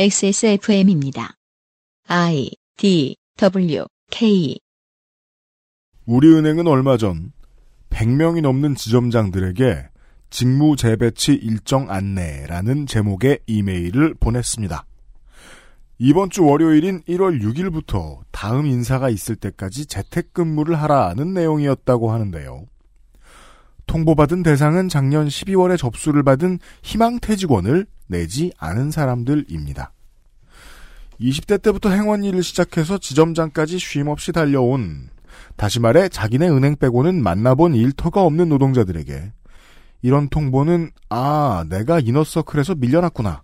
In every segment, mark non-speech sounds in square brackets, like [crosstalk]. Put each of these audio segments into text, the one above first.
XSFM입니다. I D W K 우리은행은 얼마 전 100명이 넘는 지점장들에게 직무 재배치 일정 안내라는 제목의 이메일을 보냈습니다. 이번 주 월요일인 1월 6일부터 다음 인사가 있을 때까지 재택근무를 하라는 내용이었다고 하는데요. 통보받은 대상은 작년 12월에 접수를 받은 희망퇴직원을 내지 않은 사람들입니다. 20대 때부터 행원 일을 시작해서 지점장까지 쉼없이 달려온 다시 말해 자기네 은행 빼고는 만나본 일터가 없는 노동자들에게 이런 통보는 아 내가 이너서클에서 밀려났구나.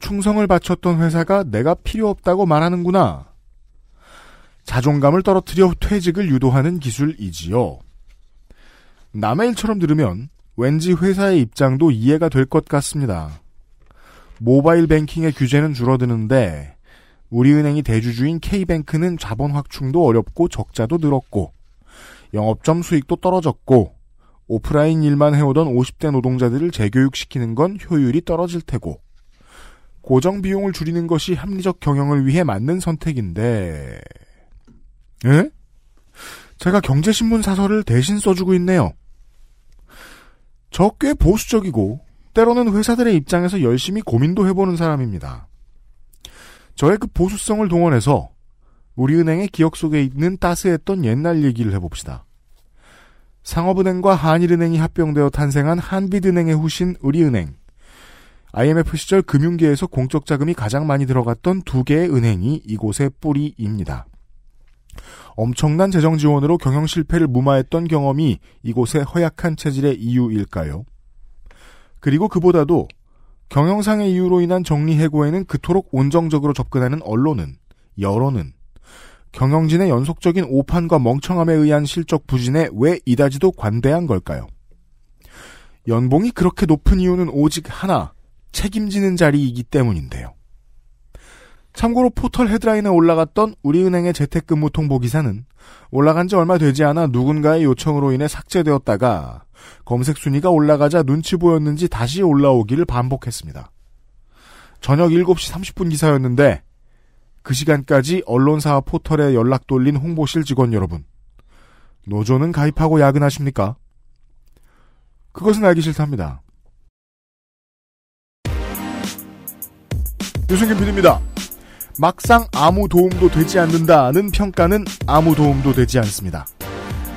충성을 바쳤던 회사가 내가 필요 없다고 말하는구나. 자존감을 떨어뜨려 퇴직을 유도하는 기술이지요. 남의 일처럼 들으면 왠지 회사의 입장도 이해가 될 것 같습니다. 모바일 뱅킹의 규제는 줄어드는데 우리은행이 대주주인 K뱅크는 자본 확충도 어렵고 적자도 늘었고 영업점 수익도 떨어졌고 오프라인 일만 해오던 50대 노동자들을 재교육시키는 건 효율이 떨어질 테고 고정 비용을 줄이는 것이 합리적 경영을 위해 맞는 선택인데 에? 제가 경제신문 사설을 대신 써주고 있네요. 저 꽤 보수적이고 때로는 회사들의 입장에서 열심히 고민도 해보는 사람입니다. 저의 그 보수성을 동원해서 우리은행의 기억 속에 있는 따스했던 옛날 얘기를 해봅시다. 상업은행과 한일은행이 합병되어 탄생한 한빛은행의 후신 우리은행. IMF 시절 금융계에서 공적 자금이 가장 많이 들어갔던 두 개의 은행이 이곳의 뿌리입니다. 엄청난 재정 지원으로 경영 실패를 무마했던 경험이 이곳의 허약한 체질의 이유일까요? 그리고 그보다도 경영상의 이유로 인한 정리해고에는 그토록 온정적으로 접근하는 언론은, 여론은, 경영진의 연속적인 오판과 멍청함에 의한 실적 부진에 왜 이다지도 관대한 걸까요? 연봉이 그렇게 높은 이유는 오직 하나, 책임지는 자리이기 때문인데요. 참고로 포털 헤드라인에 올라갔던 우리은행의 재택근무 통보 기사는 올라간 지 얼마 되지 않아 누군가의 요청으로 인해 삭제되었다가 검색 순위가 올라가자 눈치 보였는지 다시 올라오기를 반복했습니다. 저녁 7시 30분 기사였는데 그 시간까지 언론사와 포털에 연락 돌린 홍보실 직원 여러분. 노조는 가입하고 야근하십니까? 그것은 알기 싫답니다. 유승균 PD입니다. 막상 아무 도움도 되지 않는다는 평가는 아무 도움도 되지 않습니다.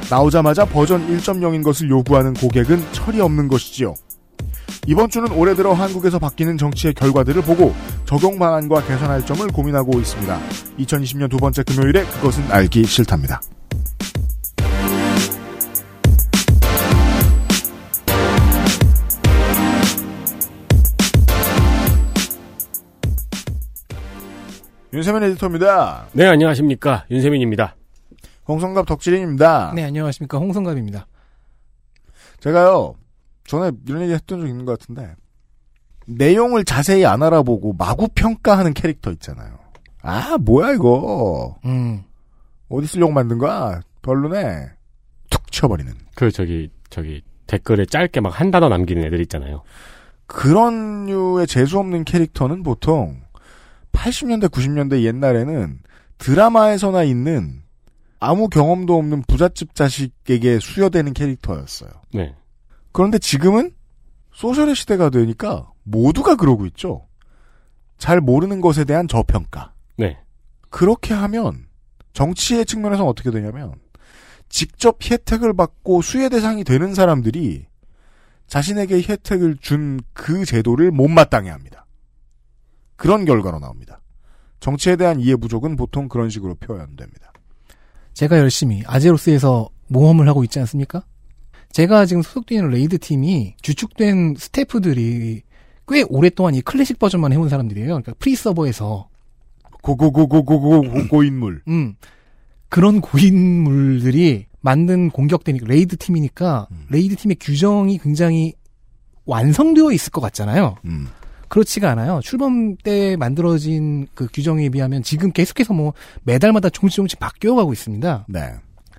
나오자마자 버전 1.0인 것을 요구하는 고객은 철이 없는 것이지요. 이번 주는 올해 들어 한국에서 바뀌는 정치의 결과들을 보고 적용 방안과 개선할 점을 고민하고 있습니다. 2020년 두 번째 금요일에 그것은 알기 싫답니다. 윤세민 에디터입니다. 네, 안녕하십니까. 윤세민입니다. 홍성갑 덕질인입니다. 네, 안녕하십니까. 홍성갑입니다. 제가요, 전에 이런 얘기 했던 적 있는 것 같은데, 내용을 자세히 안 알아보고 마구 평가하는 캐릭터 있잖아요. 아, 뭐야, 이거. 음. 어디 쓰려고 만든 거야? 별로네. 툭 쳐버리는. 그, 저기, 저기, 댓글에 짧게 막 한 단어 남기는 애들 있잖아요. 그런 류의 재수없는 캐릭터는 보통 80년대, 90년대 옛날에는 드라마에서나 있는 아무 경험도 없는 부잣집 자식에게 수여되는 캐릭터였어요. 네. 그런데 지금은 소셜의 시대가 되니까 모두가 그러고 있죠. 잘 모르는 것에 대한 저평가. 네. 그렇게 하면 정치의 측면에서는 어떻게 되냐면 직접 혜택을 받고 수혜 대상이 되는 사람들이 자신에게 혜택을 준 그 제도를 못마땅해 합니다. 그런 결과로 나옵니다. 정치에 대한 이해 부족은 보통 그런 식으로 표현됩니다. 제가 열심히 아제로스에서 모험을 하고 있지 않습니까? 제가 지금 소속되어 있는 raid 팀이 주축된 스태프들이 꽤 오랫동안 이 클래식 버전만 해온 사람들이에요. 그러니까 free 서버에서 고고고고고고 고인물. 음 그런 고인물들이 만든 공격대니까 raid 팀이니까 음. raid 팀의 규정이 굉장히 완성되어 있을 것 같잖아요. 음. 그렇지가 않아요. 출범 때 만들어진 그 규정에 비하면 지금 계속해서 뭐 매달마다 조금씩 조금씩 바뀌어가고 있습니다. 네.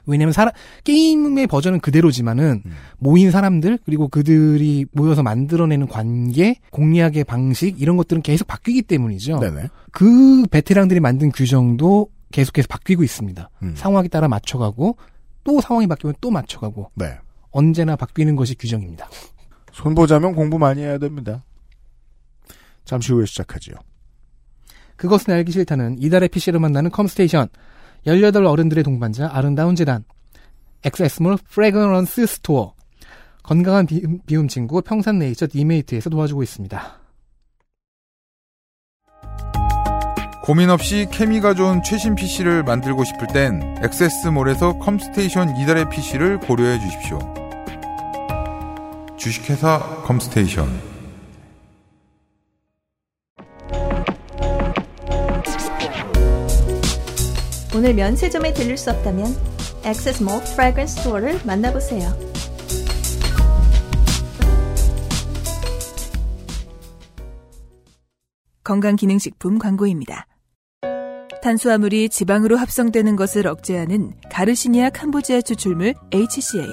왜냐면 사람 게임의 버전은 그대로지만은 음. 모인 사람들 그리고 그들이 모여서 만들어내는 관계, 공략의 방식 이런 것들은 계속 바뀌기 때문이죠. 네네. 그 베테랑들이 만든 규정도 계속해서 바뀌고 있습니다. 음. 상황에 따라 맞춰가고 또 상황이 바뀌면 또 맞춰가고 네. 언제나 바뀌는 것이 규정입니다. 손보자면 공부 많이 해야 됩니다. 잠시 후에 시작하지요. 그것은 알기 싫다는 이달의 PC를 만나는 컴스테이션 18 어른들의 동반자 아름다운 재단 엑세스몰 프레그런스 스토어 건강한 비움, 비움 친구 평산네이처 디메이트에서 도와주고 있습니다. 고민 없이 케미가 좋은 최신 PC를 만들고 싶을 땐 액세스몰에서 컴스테이션 이달의 PC를 고려해 주십시오. 주식회사 컴스테이션 오늘 면세점에 들릴 수 없다면 액세스 몰 프래그런스 스토어를 만나보세요. 건강기능식품 광고입니다. 탄수화물이 지방으로 합성되는 것을 억제하는 가르시니아 캄보지아 추출물 HCA.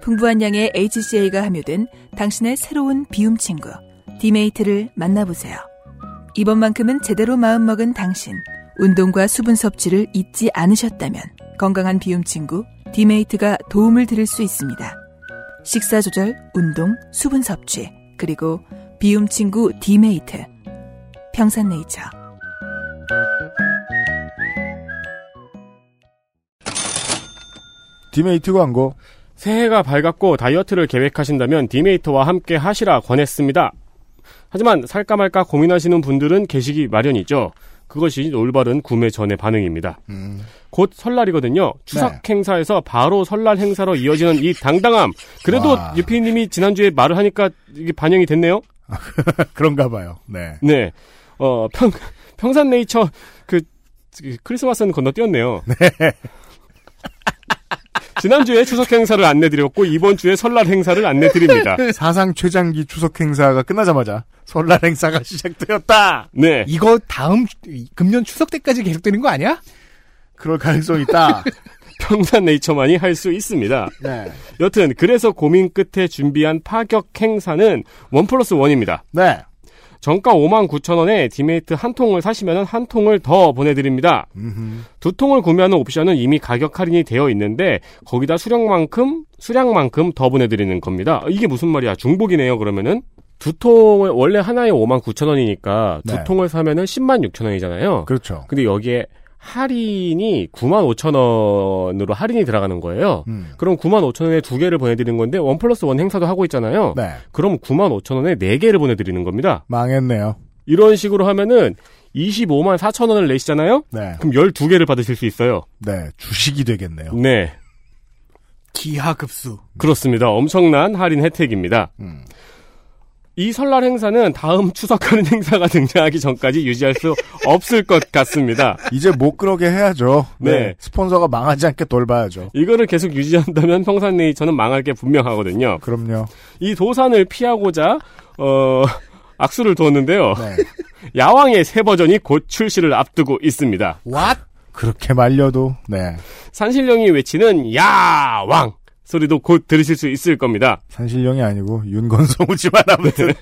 풍부한 양의 HCA가 함유된 당신의 새로운 비움 친구 디메이트를 만나보세요. 이번만큼은 제대로 마음먹은 당신. 운동과 수분 섭취를 잊지 않으셨다면 건강한 비움 친구 디메이트가 도움을 드릴 수 있습니다. 식사 조절, 운동, 수분 섭취, 그리고 비움 친구 디메이트. 평산네이처. 디메이트 광고. 새해가 밝았고 다이어트를 계획하신다면 디메이트와 함께 하시라 권했습니다. 하지만 살까 말까 고민하시는 분들은 계시기 마련이죠. 그것이 올바른 구매 전의 반응입니다. 음. 곧 설날이거든요. 추석 네. 행사에서 바로 설날 행사로 이어지는 이 당당함. 그래도 와. 유피님이 지난주에 말을 하니까 이게 반영이 됐네요. [laughs] 그런가 봐요. 네. 네. 어, 평, 평산네이처, 그, 그 크리스마스는 건너뛰었네요. [laughs] 지난주에 추석 행사를 안내드렸고, 이번 주에 설날 행사를 안내드립니다. [laughs] 사상 최장기 추석 행사가 끝나자마자 설날 행사가 시작되었다. 네. 이거 다음 주- 금년 추석 때까지 계속되는 거 아니야? 그럴 가능성이 있다. [laughs] 평산 네이처만이 할 수 있습니다. 네. 여튼, 그래서 고민 끝에 준비한 파격 행사는 원 플러스 원입니다. 네. 정가 5만 9천 원에 디메이트 한 통을 사시면 한 통을 더 보내드립니다. 음흠. 두 통을 구매하는 옵션은 이미 가격 할인이 되어 있는데 거기다 수량만큼 수량만큼 더 보내드리는 겁니다. 이게 무슨 말이야? 중복이네요. 그러면은 두 통을 원래 하나에 5만 9천 원이니까 두 네. 통을 사면은 10만 6천 원이잖아요. 그렇죠. 근데 여기에 할인이 9만 5천 원으로 할인이 들어가는 거예요. 음. 그럼 9만 5천 원에 두 개를 보내드리는 건데 one plus one 행사도 하고 있잖아요. 네. 그럼 9만 5천 원에 네 개를 보내드리는 겁니다. 망했네요. 이런 식으로 하면은 25만 4천 원을 내시잖아요? 네. 그럼 12개를 받으실 수 있어요. 네. 주식이 되겠네요. 네. 기하급수. 그렇습니다. 엄청난 할인 혜택입니다. 음. 이 설날 행사는 다음 추석 할인 [laughs] 행사가 등장하기 전까지 유지할 수 없을 것 같습니다. 이제 못 그러게 해야죠. 네. 네. 스폰서가 망하지 않게 돌봐야죠. 이거를 계속 유지한다면 평산네이처는 망할 게 분명하거든요. 그럼요. 이 도산을 피하고자 어 악수를 두었는데요. 네. [laughs] 야왕의 새 버전이 곧 출시를 앞두고 있습니다. What? 그렇게 말려도 네. 산신령이 외치는 야왕 소리도 곧 들으실 수 있을 겁니다. 산신령이 아니고 윤건성우지만 [laughs] 아무튼.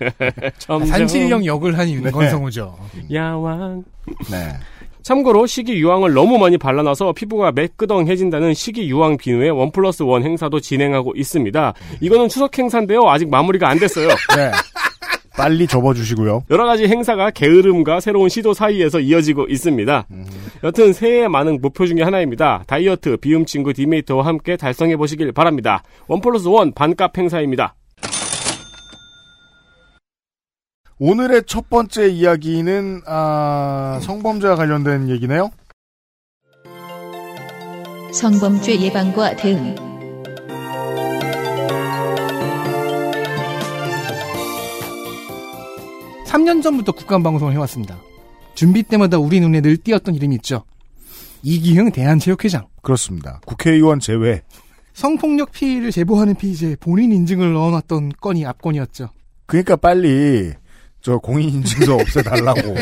점점 산신령 역을 한 윤건성우죠. 야왕 네. 참고로 식이 유황을 너무 많이 발라놔서 피부가 매끄덩해진다는 식이 유황 비누의 원 플러스 원 행사도 진행하고 있습니다. 이거는 추석 행사인데요. 아직 마무리가 안 됐어요. 네. [laughs] 빨리 접어주시고요. 여러 가지 행사가 게으름과 새로운 시도 사이에서 이어지고 있습니다. 여튼 새해의 많은 목표 중에 하나입니다. 다이어트, 비움 친구 디메이터와 함께 달성해 보시길 바랍니다. 원 플러스 원 반값 행사입니다. 오늘의 첫 번째 이야기는 아, 성범죄와 관련된 얘기네요. 성범죄 예방과 대응, 3년 전부터 국감방송을 해왔습니다. 준비 때마다 우리 눈에 늘 띄었던 이름이 있죠. 이기흥 대한체육회장. 그렇습니다. 국회의원 제외. 성폭력 피해를 제보하는 피의자의 본인 인증을 넣어놨던 건이 압권이었죠. 그러니까 빨리 저 공인 인증서 없애달라고. [laughs]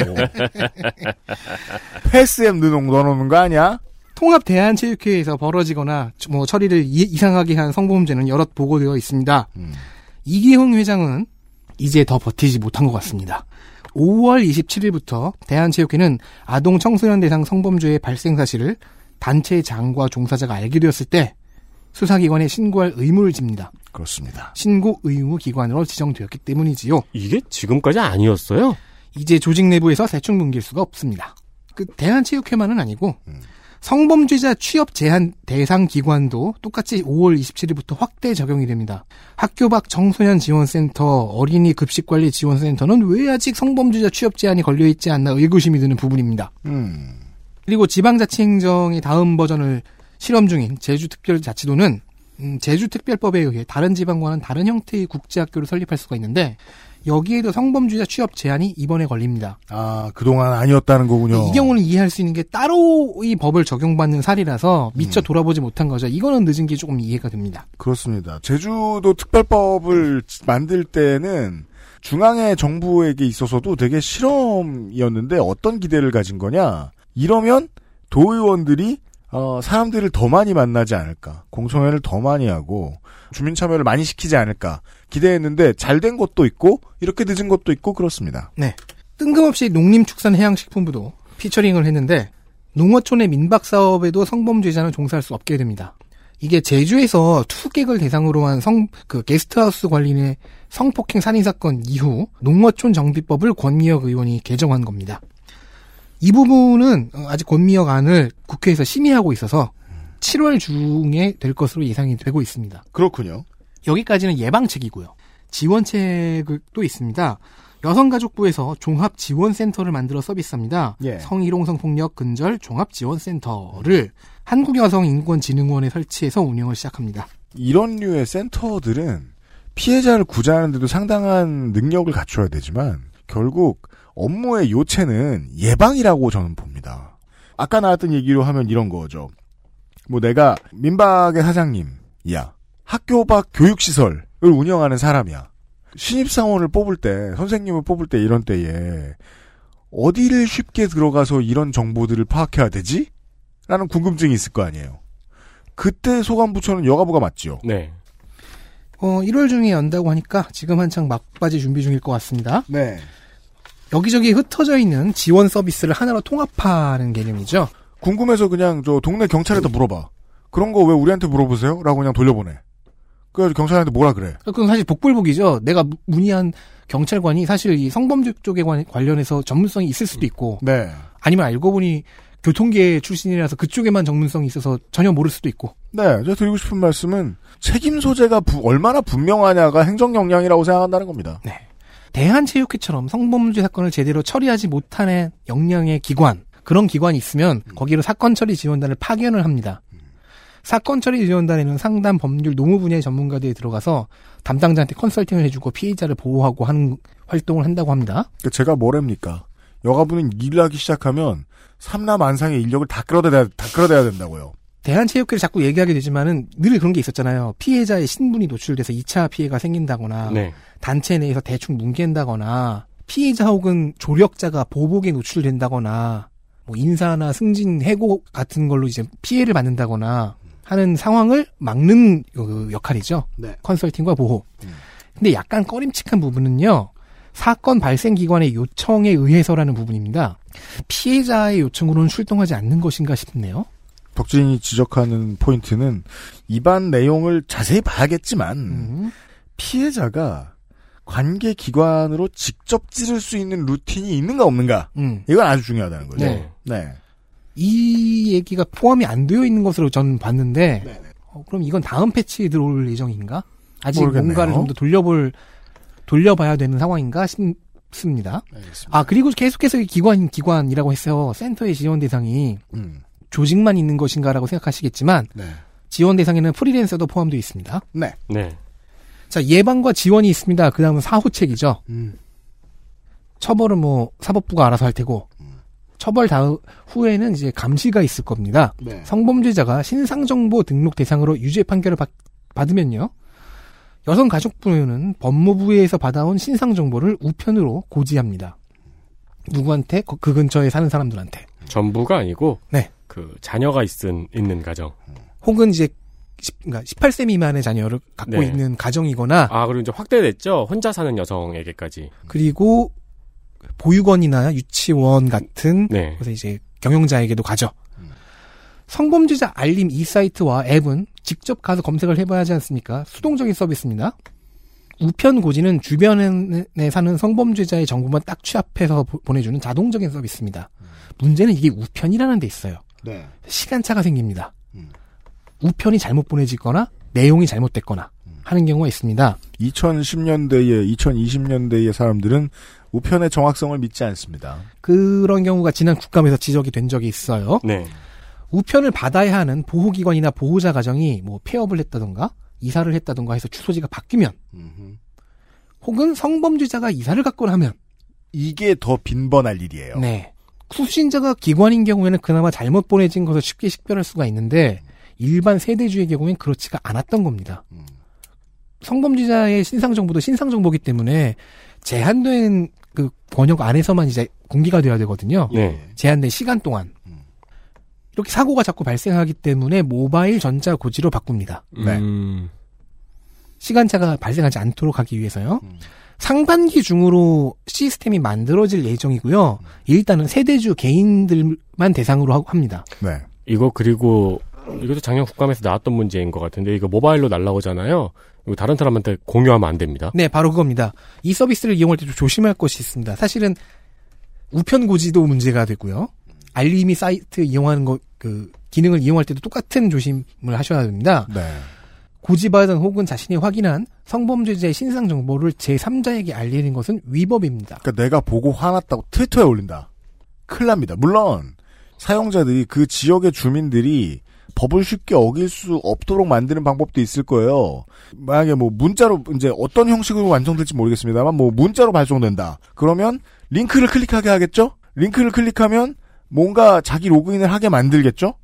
패스앱 넣어놓는 거 아니야? 통합 대한체육회에서 벌어지거나 뭐 처리를 이- 이상하게 한 성범죄는 여럿 보고되어 있습니다. 음. 이기흥 회장은 이제 더 버티지 못한 것 같습니다. 5월 27일부터 대한체육회는 아동 청소년 대상 성범죄의 발생 사실을 단체 장과 종사자가 알게 되었을 때 수사기관에 신고할 의무를 집니다. 그렇습니다. 신고 의무 기관으로 지정되었기 때문이지요. 이게 지금까지 아니었어요? 이제 조직 내부에서 대충 뭉길 수가 없습니다. 그 대한체육회만은 아니고 음. 성범죄자 취업 제한 대상 기관도 똑같이 5월 27일부터 확대 적용이 됩니다. 학교 밖 청소년 지원센터, 어린이 급식관리 지원센터는 왜 아직 성범죄자 취업 제한이 걸려 있지 않나 의구심이 드는 부분입니다. 음. 그리고 지방자치행정의 다음 버전을 실험 중인 제주특별자치도는 음, 제주특별법에 의해 다른 지방과는 다른 형태의 국제학교를 설립할 수가 있는데 여기에도 성범죄자 취업 제한이 이번에 걸립니다. 아, 그동안 아니었다는 거군요. 이 경우는 이해할 수 있는 게 따로 이 법을 적용받는 사례라서 미처 돌아보지 못한 거죠. 이거는 늦은 게 조금 이해가 됩니다. 그렇습니다. 제주도 특별법을 만들 때는 중앙의 정부에게 있어서도 되게 실험이었는데 어떤 기대를 가진 거냐? 이러면 도의원들이 어, 사람들을 더 많이 만나지 않을까, 공청회를 더 많이 하고 주민 참여를 많이 시키지 않을까 기대했는데 잘 된 것도 있고 이렇게 늦은 것도 있고 그렇습니다. 뜬금없이 농림축산해양식품부도 피처링을 했는데 농어촌의 민박 사업에도 성범죄자는 종사할 수 없게 됩니다. 이게 제주에서 투객을 대상으로 한 성, 그 게스트하우스 관리인의 성폭행 살인 사건 이후 농어촌 정비법을 권미혁 의원이 개정한 겁니다. 이 부분은 어, 아직 권미혁 안을 국회에서 심의하고 있어서 7월 중에 될 것으로 예상이 되고 있습니다. 그렇군요. 여기까지는 예방책이고요. 지원책도 있습니다. 여성가족부에서 종합지원센터를 만들어 서비스합니다. 예. 성희롱 성폭력 근절 종합지원센터를 한국여성인권진흥원에 설치해서 운영을 시작합니다. 이런 류의 센터들은 피해자를 구제하는데도 상당한 능력을 갖춰야 되지만 결국 업무의 요체는 예방이라고 저는 봅니다. 아까 나왔던 얘기로 하면 이런 거죠. 뭐 내가 민박의 사장님이야. 학교 밖 교육시설을 운영하는 사람이야. 신입사원을 뽑을 때, 선생님을 뽑을 때 이런 때에 어디를 쉽게 들어가서 이런 정보들을 파악해야 되지? 라는 궁금증이 있을 거 아니에요. 그때 소관부처는 여가부가 맞지요. 네. 어, 1월 중에 연다고 하니까 지금 한창 막바지 준비 중일 것 같습니다. 네. 여기저기 흩어져 있는 지원 서비스를 하나로 통합하는 개념이죠. 궁금해서 그냥 저 동네 경찰에다 물어봐. 그런 거 왜 우리한테 물어보세요? 라고 그냥 돌려보내. 그래가지고 경찰한테 뭐라 그래. 그건 사실 복불복이죠. 내가 무- 문의한 경찰관이 사실 이 성범죄 쪽에 관- 관련해서 전문성이 있을 수도 있고 네. 아니면 알고 보니 교통계 출신이라서 그쪽에만 전문성이 있어서 전혀 모를 수도 있고 네. 제가 드리고 싶은 말씀은 책임 소재가 부- 얼마나 분명하냐가 행정 역량이라고 생각한다는 겁니다. 대한체육회처럼 성범죄 사건을 제대로 처리하지 못하는 역량의 기관 그런 기관이 있으면 거기로 사건 처리 지원단을 파견을 합니다. 사건 처리 지원단에는 상담 법률 노무 분야의 전문가들이 들어가서 담당자한테 컨설팅을 해주고 피해자를 보호하고 하는 활동을 한다고 합니다. 그러니까 제가 뭐랍니까? 여가부는 일을 하기 시작하면 삼남 안상의 인력을 다 끌어대야, 다 끌어대야 된다고요. 대한체육회를 자꾸 얘기하게 되지만은 늘 그런 게 있었잖아요. 피해자의 신분이 노출돼서 2차 피해가 생긴다거나 네. 단체 내에서 대충 뭉갠다거나 피해자 혹은 조력자가 보복에 노출된다거나 뭐 인사나 승진 해고 같은 걸로 이제 피해를 받는다거나 하는 상황을 막는 그 역할이죠. 네. 컨설팅과 보호. 음. 근데 약간 꺼림칙한 부분은요. 사건 발생 기관의 요청에 의해서라는 부분입니다. 피해자의 요청으로는 출동하지 않는 것인가 싶네요. 덕진이 지적하는 포인트는 입안 내용을 자세히 봐야겠지만 음. 피해자가 관계 기관으로 직접 찌를 수 있는 루틴이 있는가 없는가 음. 이건 아주 중요하다는 거죠. 네. 네. 이 얘기가 포함이 안 되어 있는 것으로 저는 봤는데 네네. 어, 그럼 이건 다음 패치에 들어올 예정인가? 아직 모르겠네요. 뭔가를 좀 더 돌려볼 돌려봐야 되는 상황인가 싶습니다. 알겠습니다. 아 그리고 계속해서 이 기관 기관이라고 했어요. 센터의 지원 대상이 음. 조직만 있는 것인가라고 생각하시겠지만 네. 지원 대상에는 프리랜서도 포함되어 있습니다. 네. 네. 자 예방과 지원이 있습니다. 그 다음은 사후책이죠. 음. 처벌은 뭐 사법부가 알아서 할 테고 처벌 다음 후에는 이제 감시가 있을 겁니다. 네. 성범죄자가 신상정보 등록 대상으로 유죄 판결을 받, 받으면요. 여성가족부는 법무부에서 받아온 신상정보를 우편으로 고지합니다. 누구한테? 그- 그 근처에 사는 사람들한테. 전부가 아니고 네. 그그 자녀가 있은 있는 가정. 혹은 이제 10, 그러니까 18세 미만의 자녀를 갖고 네. 있는 가정이거나 아 그리고 이제 확대됐죠. 혼자 사는 여성에게까지. 그리고 보육원이나 유치원 같은 네. 그래서 이제 경영자에게도 가죠. 성범죄자 알림 이 사이트와 앱은 직접 가서 검색을 해봐야 하지 않습니까? 수동적인 서비스입니다. 우편 고지는 주변에 사는 성범죄자의 정보만 딱 취합해서 보- 보내주는 자동적인 서비스입니다. 문제는 이게 우편이라는 데 있어요. 네. 시간차가 생깁니다. 음. 우편이 잘못 보내지거나 내용이 잘못됐거나 하는 경우가 있습니다. 2010년대에 2020년대의 사람들은 우편의 정확성을 믿지 않습니다. 그런 경우가 지난 국감에서 지적이 된 적이 있어요. 네. 우편을 받아야 하는 보호기관이나 보호자 가정이 뭐 폐업을 했다던가 이사를 했다던가 해서 주소지가 바뀌면 혹은 성범죄자가 이사를 갔거나 하면 이게 더 빈번할 일이에요. 네. 수신자가 기관인 경우에는 그나마 잘못 보내진 것을 쉽게 식별할 수가 있는데 일반 세대주의 경우엔 그렇지가 않았던 겁니다. 음. 성범죄자의 신상 정보도 신상 정보기 때문에 제한된 그 번역 안에서만 이제 공개가 돼야 되거든요. 네. 제한된 시간 동안 음. 이렇게 사고가 자꾸 발생하기 때문에 모바일 전자 고지로 바꿉니다. 네. 음, 시간차가 발생하지 않도록 하기 위해서요. 음. 상반기 중으로 시스템이 만들어질 예정이고요. 일단은 세대주 개인들만 대상으로 하고 합니다. 네. 이거 그리고 이것도 작년 국감에서 나왔던 문제인 것 같은데 이거 모바일로 날라오잖아요. 이거 다른 사람한테 공유하면 안 됩니다. 네, 바로 그겁니다. 이 서비스를 이용할 때 좀 조심할 것이 있습니다. 사실은 우편 고지도 문제가 되고요. 알림이 사이트 이용하는 것, 그, 기능을 이용할 때도 똑같은 조심을 하셔야 됩니다. 네. 고지받은 혹은 자신이 확인한 성범죄자의 신상 정보를 제3자에게 알리는 것은 위법입니다. 그러니까 내가 보고 화났다고 트위터에 올린다. 큰일 납니다. 물론 사용자들이 그 지역의 주민들이 법을 쉽게 어길 수 없도록 만드는 방법도 있을 거예요. 만약에 뭐 문자로 이제 어떤 형식으로 완성될지 모르겠습니다만 뭐 문자로 발송된다. 그러면 링크를 클릭하게 하겠죠? 링크를 클릭하면 뭔가 자기 로그인을 하게 만들겠죠?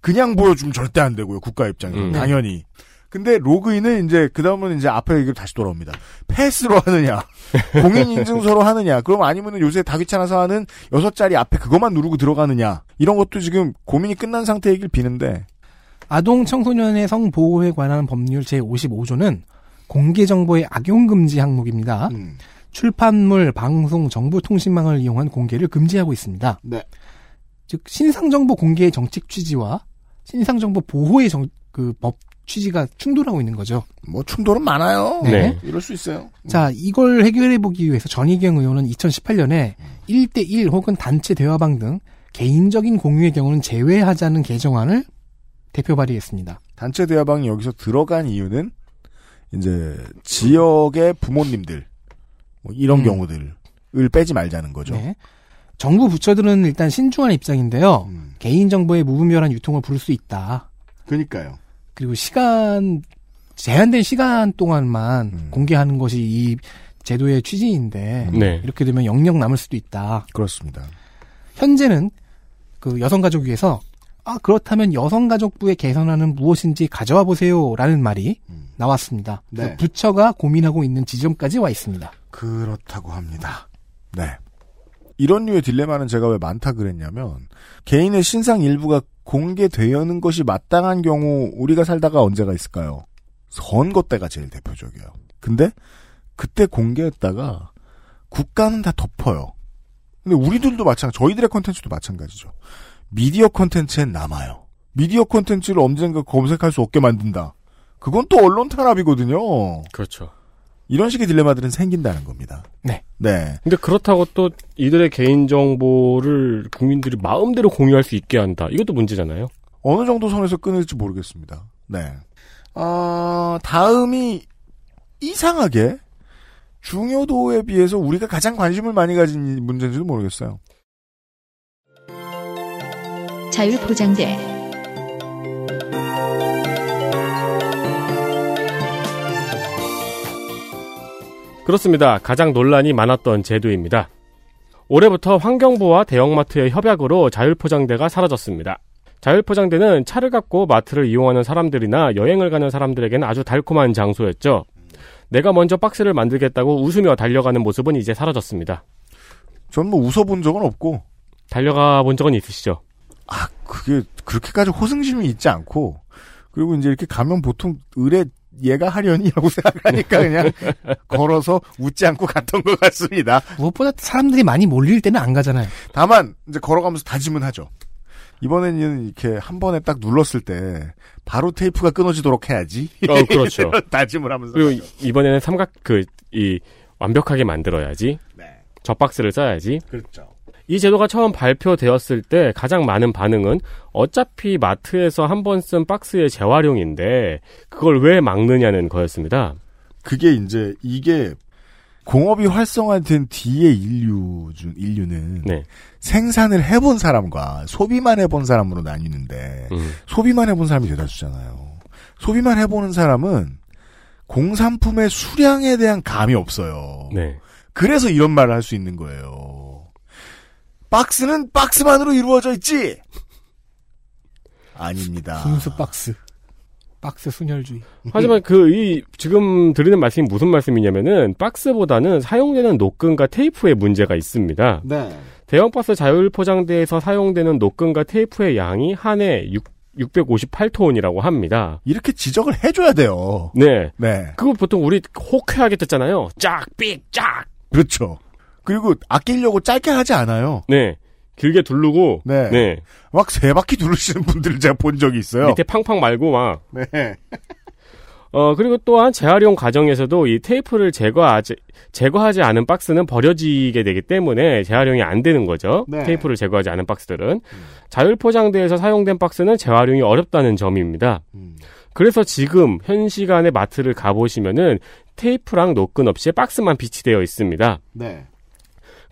그냥 보여주면 절대 안 되고요. 국가 입장에서 음. 당연히. 근데 로그인은 이제 그 다음은 이제 앞에 얘기로 다시 돌아옵니다. 패스로 하느냐, [laughs] 공인 인증서로 하느냐, 그럼 아니면은 요새 다 귀찮아서 하는 여섯 자리 앞에 그것만 누르고 들어가느냐 이런 것도 지금 고민이 끝난 상태이길 비는데 아동 청소년의 성 보호에 관한 법률 제 55조는 공개 정보의 악용 금지 항목입니다. 음, 출판물, 방송, 정보 통신망을 이용한 공개를 금지하고 있습니다. 네. 즉 신상 정보 공개의 정책 취지와 신상 정보 보호의 정, 그 법 취지가 충돌하고 있는 거죠. 뭐 충돌은 많아요. 네. 이럴 수 있어요. 자, 이걸 해결해 보기 위해서 전희경 의원은 2018년에 1대1 혹은 단체 대화방 등 개인적인 공유의 경우는 제외하자는 개정안을 대표 발의했습니다. 단체 대화방이 여기서 들어간 이유는 이제 지역의 부모님들 뭐 이런 음. 경우들을 빼지 말자는 거죠. 네. 정부 부처들은 일단 신중한 입장인데요. 음, 개인 정보의 무분별한 유통을 부를 수 있다. 그러니까요. 그리고 시간 제한된 시간 동안만 음. 공개하는 것이 이 제도의 취지인데 네. 이렇게 되면 영영 남을 수도 있다. 그렇습니다. 현재는 그 여성가족위에서 아 그렇다면 여성가족부의 개선안은 무엇인지 가져와 보세요라는 말이 음. 나왔습니다. 네. 부처가 고민하고 있는 지점까지 와 있습니다. 그렇다고 합니다. 네. 이런 류의 딜레마는 제가 왜 많다 그랬냐면 개인의 신상 일부가 공개되는 것이 마땅한 경우 우리가 살다가 언제가 있을까요? 선거 때가 제일 대표적이에요. 근데 그때 공개했다가 국가는 다 덮어요. 근데 우리들도 마찬가지, 저희들의 콘텐츠도 마찬가지죠. 미디어 콘텐츠엔 남아요. 미디어 콘텐츠를 언젠가 검색할 수 없게 만든다. 그건 또 언론 탄압이거든요. 그렇죠. 이런 식의 딜레마들은 생긴다는 겁니다. 네. 네. 근데 그렇다고 또 이들의 개인 정보를 국민들이 마음대로 공유할 수 있게 한다. 이것도 문제잖아요. 어느 정도 선에서 끊을지 모르겠습니다. 네. 아, 다음이 이상하게 중요도에 비해서 우리가 가장 관심을 많이 가진 문제인지도 모르겠어요. 자율포장재, 그렇습니다. 가장 논란이 많았던 제도입니다. 올해부터 환경부와 대형마트의 협약으로 자율포장대가 사라졌습니다. 자율포장대는 차를 갖고 마트를 이용하는 사람들이나 여행을 가는 사람들에게는 아주 달콤한 장소였죠. 내가 먼저 박스를 만들겠다고 웃으며 달려가는 모습은 이제 사라졌습니다. 전 뭐 웃어본 적은 없고, 달려가 본 적은 있으시죠? 아, 그 그게 그렇게까지 호승심이 있지 않고 그리고 이제 이렇게 가면 보통 의뢰 얘가 하려니라고 [laughs] 생각하니까 그냥 걸어서 웃지 않고 갔던 것 같습니다. 무엇보다 사람들이 많이 몰릴 때는 안 가잖아요. 다만 이제 걸어가면서 다짐은 하죠. 이번에는 이렇게 한 번에 딱 눌렀을 때 바로 테이프가 끊어지도록 해야지. 어, 그렇죠. [laughs] 다짐을 하면서 그리고 가죠. 이- 이번에는 삼각 그 이 완벽하게 만들어야지. 네, 저 박스를 써야지. 그렇죠. 이 제도가 처음 발표되었을 때 가장 많은 반응은 어차피 마트에서 한 번 쓴 박스의 재활용인데 그걸 왜 막느냐는 거였습니다. 그게 이제 이게 공업이 활성화된 뒤에 인류 중 인류는 네. 생산을 해본 사람과 소비만 해본 사람으로 나뉘는데 음. 소비만 해본 사람이 대다수잖아요. 소비만 해보는 사람은 공산품의 수량에 대한 감이 없어요. 네. 그래서 이런 말을 할 수 있는 거예요. 박스는 박스만으로 이루어져 있지. 아닙니다. 분수 박스. 박스 순혈주의. [laughs] 하지만 그 이 지금 드리는 말씀이 무슨 말씀이냐면은 박스보다는 사용되는 노끈과 테이프의 문제가 있습니다. 네. 대형 박스 자율 포장대에서 사용되는 노끈과 테이프의 양이 한 해 658톤이라고 합니다. 이렇게 지적을 해줘야 돼요. 네. 네. 그거 보통 우리 호쾌하게 듣잖아요. 짝, 삑, 짝. 그렇죠. 그리고 아끼려고 짧게 하지 않아요. 네. 길게 두르고. 네. 네. 막 세 바퀴 두르시는 분들을 제가 본 적이 있어요. 밑에 팡팡 말고 막. 네. [laughs] 어, 그리고 또한 재활용 과정에서도 이 테이프를 제거하지, 제거하지 않은 박스는 버려지게 되기 때문에 재활용이 안 되는 거죠. 네. 테이프를 제거하지 않은 박스들은. 자율 포장대에서 사용된 박스는 재활용이 어렵다는 점입니다. 음. 그래서 지금 현 시간에 마트를 가보시면은 테이프랑 노끈 없이 박스만 비치되어 있습니다. 네.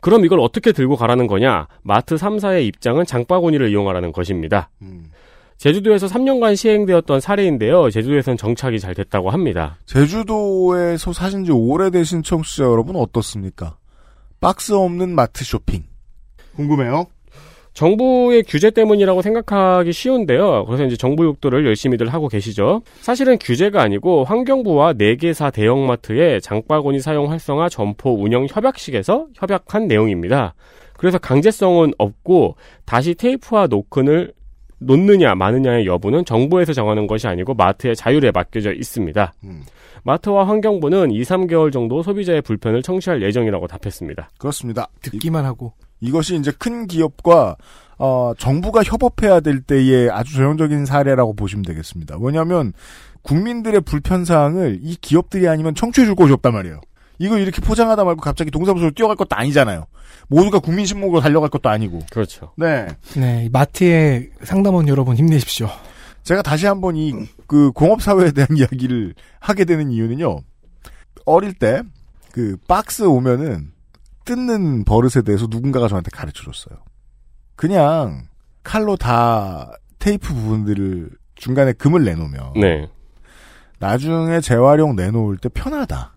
그럼 이걸 어떻게 들고 가라는 거냐? 마트 3사의 입장은 장바구니를 이용하라는 것입니다. 음. 제주도에서 3년간 시행되었던 사례인데요. 제주도에서는 정착이 잘 됐다고 합니다. 제주도에서 사신 지 오래되신 청취자 여러분 어떻습니까? 박스 없는 마트 쇼핑. 궁금해요? 정부의 규제 때문이라고 생각하기 쉬운데요. 그래서 이제 정부 욕도를 열심히들 하고 계시죠. 사실은 규제가 아니고 환경부와 4개사 대형마트의 장바구니 사용 활성화 점포 운영 협약식에서 협약한 내용입니다. 그래서 강제성은 없고 다시 테이프와 노끈을 놓느냐 마느냐의 여부는 정부에서 정하는 것이 아니고 마트의 자율에 맡겨져 있습니다. 음. 마트와 환경부는 2, 3개월 정도 소비자의 불편을 청취할 예정이라고 답했습니다. 그렇습니다. 듣기만 하고. 이것이 이제 큰 기업과 어, 정부가 협업해야 될 때의 아주 전형적인 사례라고 보시면 되겠습니다. 왜냐하면 국민들의 불편 사항을 이 기업들이 아니면 청취해 줄 곳이 없단 말이에요. 이거 이렇게 포장하다 말고 갑자기 동사무소로 뛰어갈 것도 아니잖아요. 모두가 국민 신목으로 달려갈 것도 아니고. 그렇죠. 네. 네, 이 마트의 상담원 여러분 힘내십시오. 제가 다시 한번 이 그 공업 사회에 대한 [laughs] 이야기를 하게 되는 이유는요. 어릴 때 그 박스 오면은 뜯는 버릇에 대해서 누군가가 저한테 가르쳐 줬어요. 그냥 칼로 다 테이프 부분들을 중간에 금을 내놓으면 네. 나중에 재활용 내놓을 때 편하다.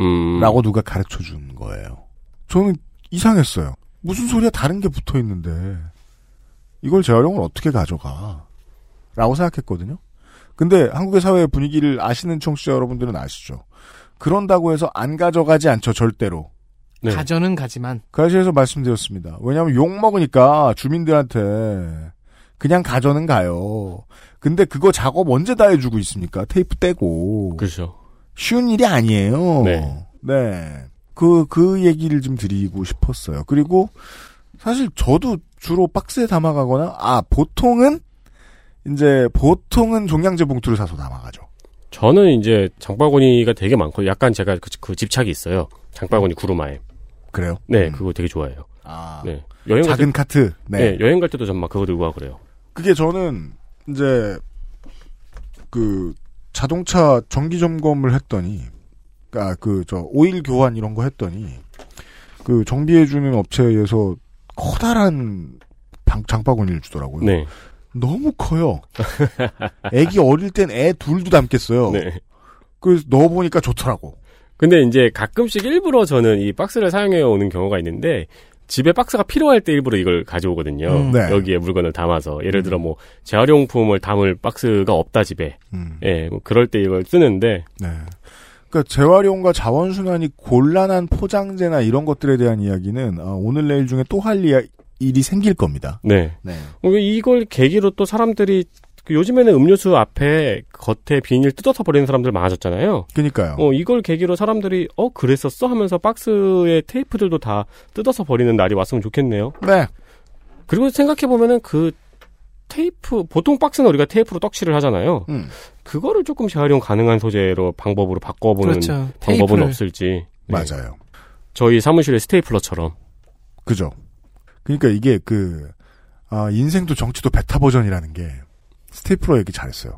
음. 라고 누가 가르쳐 준 거예요. 저는 이상했어요. 무슨 소리야 다른 게 붙어 있는데 이걸 재활용을 어떻게 가져가? 라고 생각했거든요. 근데 한국의 사회 분위기를 아시는 청취자 여러분들은 아시죠? 그런다고 해서 안 가져가지 않죠, 절대로. 네. 가전은 가지만 그 사실에서 말씀드렸습니다. 왜냐하면 욕 먹으니까 주민들한테 그냥 가져는 가요. 근데 그거 작업 언제 다 해주고 있습니까? 테이프 떼고. 그렇죠. 쉬운 일이 아니에요. 네. 네. 그, 그 얘기를 좀 드리고 싶었어요. 그리고 사실 저도 주로 박스에 담아가거나, 아, 보통은, 이제, 보통은 종량제 봉투를 사서 담아가죠. 저는 이제 장바구니가 되게 많고 약간 제가 그, 그 집착이 있어요. 장바구니 구루마에. 그래요? 네, 음. 그거 되게 좋아해요. 아, 네. 여행 갈 때, 작은 카트. 네. 네. 여행 갈 때도 전 막 그거 들고 가고 그래요. 그게 저는, 이제, 그, 자동차 정기 점검을 했더니, 아, 그, 저, 오일 교환 이런 거 했더니, 그, 정비해 주는 업체에서 커다란 방, 장바구니를 주더라고요. 네. 너무 커요. [laughs] 애기 어릴 땐 애 둘도 담겠어요. 네. 그래서 넣어보니까 좋더라고. 근데 이제 가끔씩 일부러 저는 이 박스를 사용해 오는 경우가 있는데 집에 박스가 필요할 때 일부러 이걸 가져오거든요. 음, 네. 여기에 물건을 담아서 예를 들어 뭐 재활용품을 담을 박스가 없다 집에. 음, 예, 뭐 그럴 때 이걸 쓰는데 네. 그러니까 재활용과 자원순환이 곤란한 포장재나 이런 것들에 대한 이야기는 어, 오늘 내일 중에 또 할 일이 생길 겁니다. 네. 네. 어, 이걸 계기로 또 사람들이 그 요즘에는 음료수 앞에 겉에 비닐 뜯어서 버리는 사람들 많아졌잖아요. 그니까요. 어, 이걸 계기로 사람들이 어 그랬었어 하면서 박스의 테이프들도 다 뜯어서 버리는 날이 왔으면 좋겠네요. 네. 그리고 생각해 보면은 그 테이프 보통 박스는 우리가 테이프로 떡칠을 하잖아요. 음. 그거를 조금 재활용 가능한 소재로 방법으로 바꿔보는 그렇죠. 방법은 테이프를. 없을지. 네. 맞아요. 저희 사무실의 스테이플러처럼. 그죠. 그러니까 이게 그 아, 인생도 정치도 베타 버전이라는 게 스테이플러 얘기 잘했어요.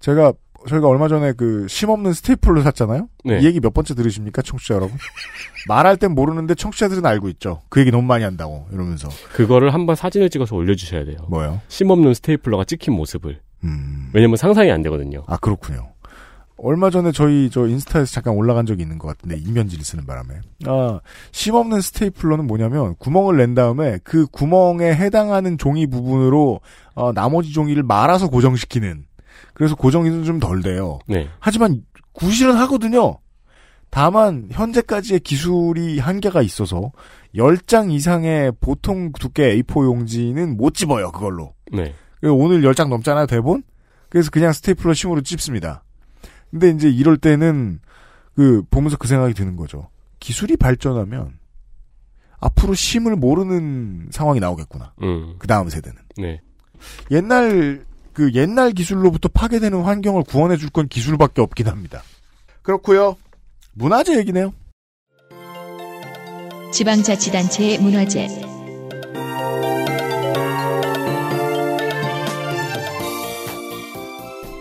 제가 저희가 얼마 전에 그 심없는 스테이플러 샀잖아요. 네. 이 얘기 몇 번째 들으십니까, 청취자 여러분? [laughs] 말할 땐 모르는데 청취자들은 알고 있죠. 그 얘기 너무 많이 한다고 이러면서 그거를 한번 사진을 찍어서 올려주셔야 돼요. 뭐요? 심없는 스테이플러가 찍힌 모습을. 음. 왜냐면 상상이 안 되거든요. 아 그렇군요. 얼마 전에 저희 저 인스타에서 잠깐 올라간 적이 있는 것 같은데 이면지를 쓰는 바람에 아 심 없는 스테이플러는 뭐냐면 구멍을 낸 다음에 그 구멍에 해당하는 종이 부분으로 어, 나머지 종이를 말아서 고정시키는 그래서 고정이 좀 덜 돼요. 네. 하지만 구실은 하거든요. 다만 현재까지의 기술이 한계가 있어서 10장 이상의 보통 두께 A4 용지는 못 집어요 그걸로. 네. 오늘 10장 넘잖아요, 대본? 그래서 그냥 스테이플러 심으로 찝습니다. 근데 이제 이럴 때는, 그, 보면서 그 생각이 드는 거죠. 기술이 발전하면, 앞으로 심을 모르는 상황이 나오겠구나. 음. 그 다음 세대는. 네. 옛날, 그 옛날 기술로부터 파괴되는 환경을 구원해 줄 건 기술밖에 없긴 합니다. 그렇고요 문화재 얘기네요. 지방자치단체의 문화재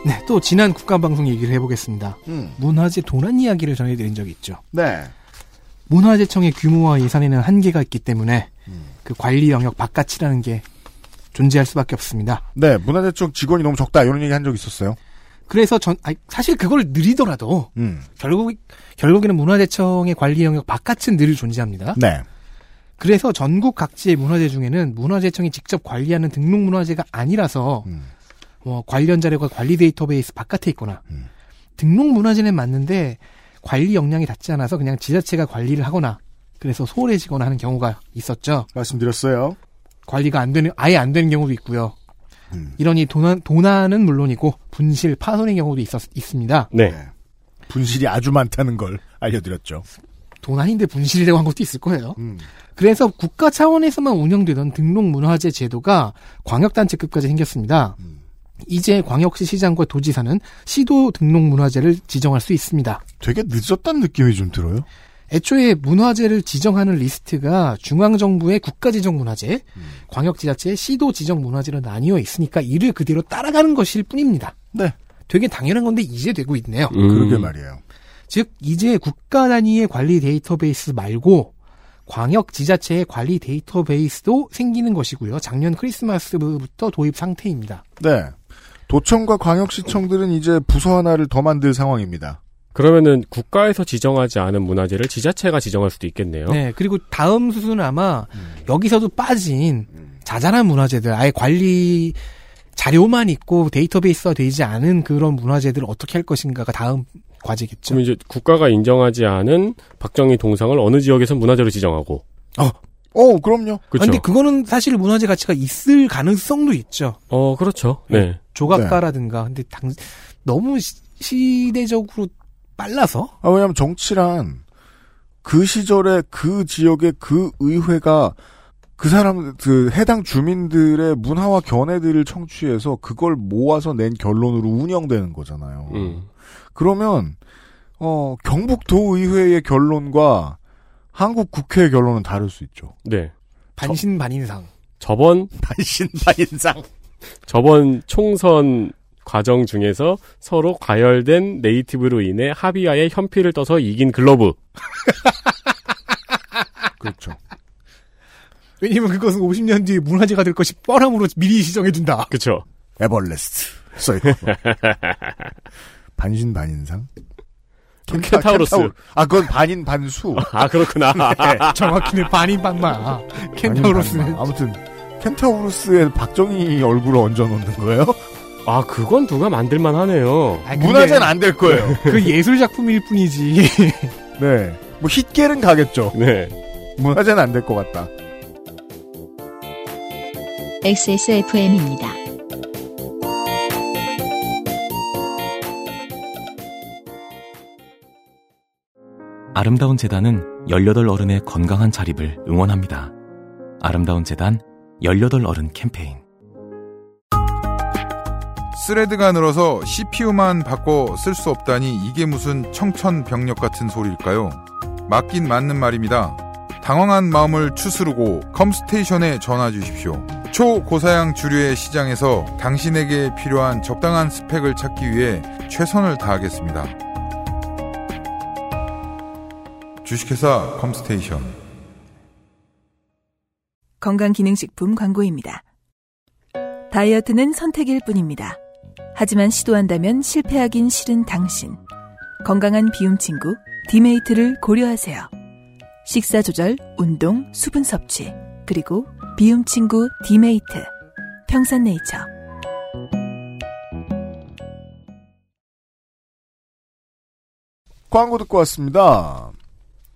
네, 또 지난 국가방송 얘기를 해보겠습니다. 음. 문화재 도난 이야기를 전해드린 적이 있죠. 네. 문화재청의 규모와 예산에는 한계가 있기 때문에 음. 그 관리 영역 바깥이라는 게 존재할 수밖에 없습니다. 네, 문화재 쪽 직원이 너무 적다, 이런 얘기 한 적 있었어요. 그래서 전 아니, 사실 그걸 느리더라도 음. 결국 결국에는 문화재청의 관리 영역 바깥은 늘 존재합니다. 네. 그래서 전국 각지의 문화재 중에는 문화재청이 직접 관리하는 등록 문화재가 아니라서 음. 뭐 관련 자료가 관리 데이터베이스 바깥에 있거나 음. 등록 문화재는 맞는데 관리 역량이 닿지 않아서 그냥 지자체가 관리를 하거나 그래서 소홀해지거나 하는 경우가 있었죠. 말씀드렸어요. 관리가 안 되는 아예 안 되는 경우도 있고요. 음. 이러니 도난 도난은 물론이고 분실 파손의 경우도 있었 있습니다. 네. 네. 분실이 아주 많다는 걸 알려드렸죠. 도난인데 분실이라고 한 것도 있을 거예요. 음. 그래서 국가 차원에서만 운영되던 등록 문화재 제도가 광역단체급까지 생겼습니다. 음. 이제 광역시 시장과 도지사는 시도 등록 문화재를 지정할 수 있습니다. 되게 늦었다는 느낌이 좀 들어요. 애초에 문화재를 지정하는 리스트가 중앙정부의 국가지정문화재, 광역지자체의 시도지정문화재로 나뉘어 있으니까 이를 그대로 따라가는 것일 뿐입니다. 네. 되게 당연한 건데 이제 되고 있네요. 음. 그러게 말이에요. 즉 이제 국가 단위의 관리 데이터베이스 말고 광역 지자체의 관리 데이터베이스도 생기는 것이고요. 작년 크리스마스부터 도입 상태입니다. 네. 도청과 광역시청들은 이제 부서 하나를 더 만들 상황입니다. 그러면은 국가에서 지정하지 않은 문화재를 지자체가 지정할 수도 있겠네요. 네, 그리고 다음 수순은 아마 음. 여기서도 빠진 자잘한 문화재들, 아예 관리 자료만 있고 데이터베이스화 되지 않은 그런 문화재들을 어떻게 할 것인가가 다음 과제겠죠. 그럼 이제 국가가 인정하지 않은 박정희 동상을 어느 지역에서 문화재로 지정하고. 어, 그럼요. 그렇죠. 근데 그거는 사실 문화재 가치가 있을 가능성도 있죠. 어, 그렇죠. 네. 조각가라든가. 근데 당, 너무 시, 시대적으로 빨라서? 아, 왜냐면 정치란 그 시절에 그 지역의 그 의회가 그 사람, 그 해당 주민들의 문화와 견해들을 청취해서 그걸 모아서 낸 결론으로 운영되는 거잖아요. 음. 그러면, 어, 경북도 의회의 결론과 한국 국회의 결론은 다를 수 있죠. 네. 반신반인상. 저번 [laughs] 반신반인상. 저번 총선 과정 중에서 서로 과열된 네이티브로 인해 합의하에 현피를 떠서 이긴 글러브. [laughs] 그렇죠. 왜냐면 그것은 50년 뒤에 문화재가 될 것이 뻔함으로 미리 지정해둔다. 그쵸. 에버레스트. 써있고. 반신반인상? 켄타우로스. 켄타우- 아, 그건 반인 반수. 아, 그렇구나. 정확히는 반인 반마. 켄타우로스는. 반인 반마. 아무튼 켄타우로스에 박정희 얼굴을 얹어놓는 거예요? 아, 그건 누가 만들만 하네요. 아, 문화재는 안 될 거예요. 그 예술 작품일 뿐이지. [laughs] 네. 뭐 힛겔은 가겠죠. 네. 문화재는 안 될 것 같다. XSFM입니다. 아름다운 재단은 18 어른의 건강한 자립을 응원합니다. 아름다운 재단 18 어른 캠페인 스레드가 늘어서 CPU만 바꿔 쓸 수 없다니 이게 무슨 청천벽력 같은 소리일까요? 맞긴 맞는 말입니다. 당황한 마음을 추스르고 컴스테이션에 전화 주십시오. 초고사양 주류의 시장에서 당신에게 필요한 적당한 스펙을 찾기 위해 최선을 다하겠습니다. 주식회사 컴스테이션 건강기능식품 광고입니다. 다이어트는 선택일 뿐입니다. 하지만 시도한다면 실패하긴 싫은 당신. 건강한 비움 친구 디메이트를 고려하세요. 식사 조절, 운동, 수분 섭취, 그리고 비움 친구 디메이트. 평산네이처. 광고 듣고 왔습니다.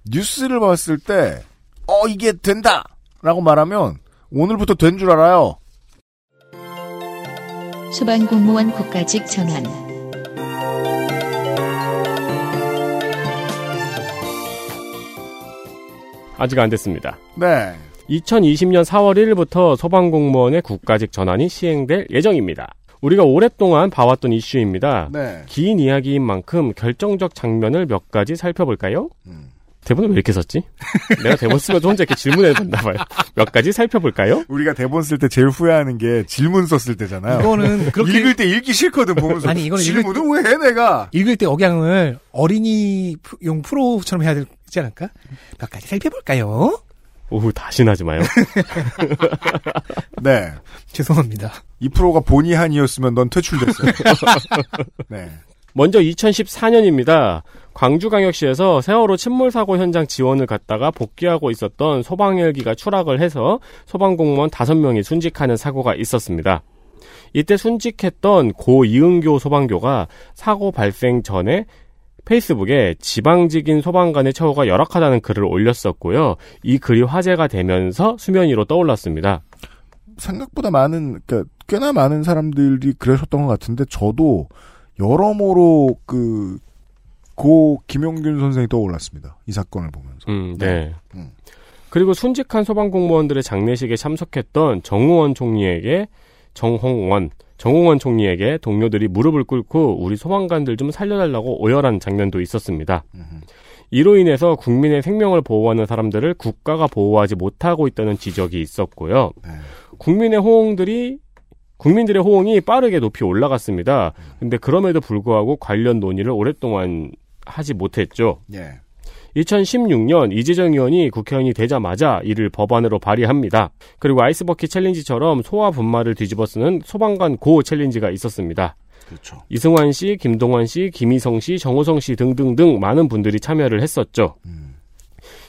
뉴스를 봤을 때, 어, 이게 된다! 라고 말하면, 오늘부터 된 줄 알아요. 소방공무원 국가직 전환. 아직 안 됐습니다. 네. 2020년 4월 1일부터 소방공무원의 국가직 전환이 시행될 예정입니다. 우리가 오랫동안 봐왔던 이슈입니다. 네. 긴 이야기인 만큼 결정적 장면을 몇 가지 살펴볼까요? 음. 대본을 왜 이렇게 썼지? 내가 대본 쓰면서 혼자 이렇게 질문해야 된다 봐요. 몇 가지 살펴볼까요? 우리가 대본 쓸 때 제일 후회하는 게 질문 썼을 때잖아요. 이거는 그렇게 읽을 때 읽기 싫거든, 보면서. 아니, 이거는 질문은 왜 해, 내가? 읽을 때 억양을 어린이용 프로처럼 해야 되지 않을까? 몇 가지 살펴볼까요? 오후 다시 하지 마요. [laughs] 네. [laughs] 죄송합니다. 이 프로가 본의 한이었으면 넌 퇴출됐어요. [laughs] 네. 먼저 2014년입니다. 광주광역시에서 세월호 침몰 사고 현장 지원을 갔다가 복귀하고 있었던 소방헬기가 추락을 해서 소방공무원 5명이 순직하는 사고가 있었습니다. 이때 순직했던 고 이은교 소방교가 사고 발생 전에 페이스북에 지방직인 소방관의 처우가 열악하다는 글을 올렸었고요. 이 글이 화제가 되면서 수면 위로 떠올랐습니다. 생각보다 많은, 그니까, 꽤나 많은 사람들이 그러셨던 것 같은데, 저도 여러모로 그, 고 김용균 선생이 떠올랐습니다. 이 사건을 보면서. 음, 네. 음. 그리고 순직한 소방공무원들의 장례식에 참석했던 정우원 총리에게 정홍원, 정홍원 총리에게 동료들이 무릎을 꿇고 우리 소방관들 좀 살려달라고 오열한 장면도 있었습니다. 이로 인해서 국민의 생명을 보호하는 사람들을 국가가 보호하지 못하고 있다는 지적이 있었고요. 네. 국민의 호응들이 국민들의 호응이 빠르게 높이 올라갔습니다. 근데 그럼에도 불구하고 관련 논의를 오랫동안 하지 못했죠. 예. 2016년 이재정 의원이 국회의원이 되자마자 이를 법안으로 발의합니다. 그리고 아이스버킷 챌린지처럼 소화 분말을 뒤집어 쓰는 소방관 고 챌린지가 있었습니다. 그렇죠. 이승환 씨, 김동완 씨, 김희성 씨, 정호성 씨 등등등 많은 분들이 참여를 했었죠.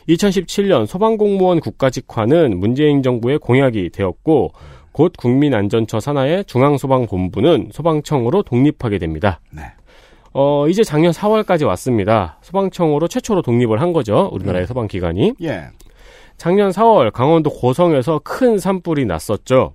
2017년 소방공무원 국가직화는 문재인 정부의 공약이 되었고 곧 국민안전처 산하의 중앙소방본부는 소방청으로 독립하게 됩니다. 네. 어, 이제 작년 4월까지 왔습니다. 소방청으로 최초로 독립을 한 거죠. 우리나라의 소방기관이. 예. 작년 4월 강원도 고성에서 큰 산불이 났었죠.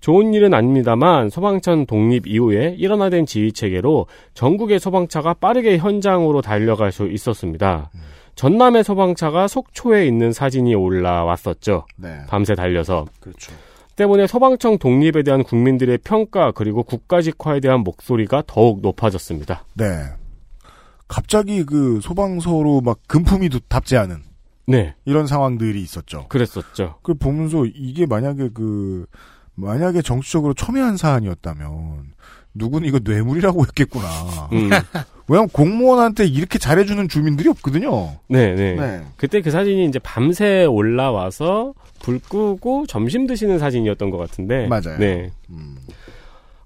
좋은 일은 아닙니다만 소방청 독립 이후에 일원화된 지휘 체계로 전국의 소방차가 빠르게 현장으로 달려갈 수 있었습니다. 전남의 소방차가 속초에 있는 사진이 올라왔었죠. 네. 밤새 달려서. 그렇죠. 때문에 소방청 독립에 대한 국민들의 평가 그리고 국가직화에 대한 목소리가 더욱 높아졌습니다. 네. 갑자기 그 소방서로 막 금품이 도- 답지 않은 네, 이런 상황들이 있었죠. 그랬었죠. 그 보면서 이게 만약에 그 만약에 정치적으로 첨예한 사안이었다면 누구는 이거 뇌물이라고 했겠구나. 음, [laughs] 왜냐면 공무원한테 이렇게 잘해주는 주민들이 없거든요. 네, 네, 네. 그때 그 사진이 이제 밤새 올라와서 불 끄고 점심 드시는 사진이었던 것 같은데. 맞아요. 네. 음.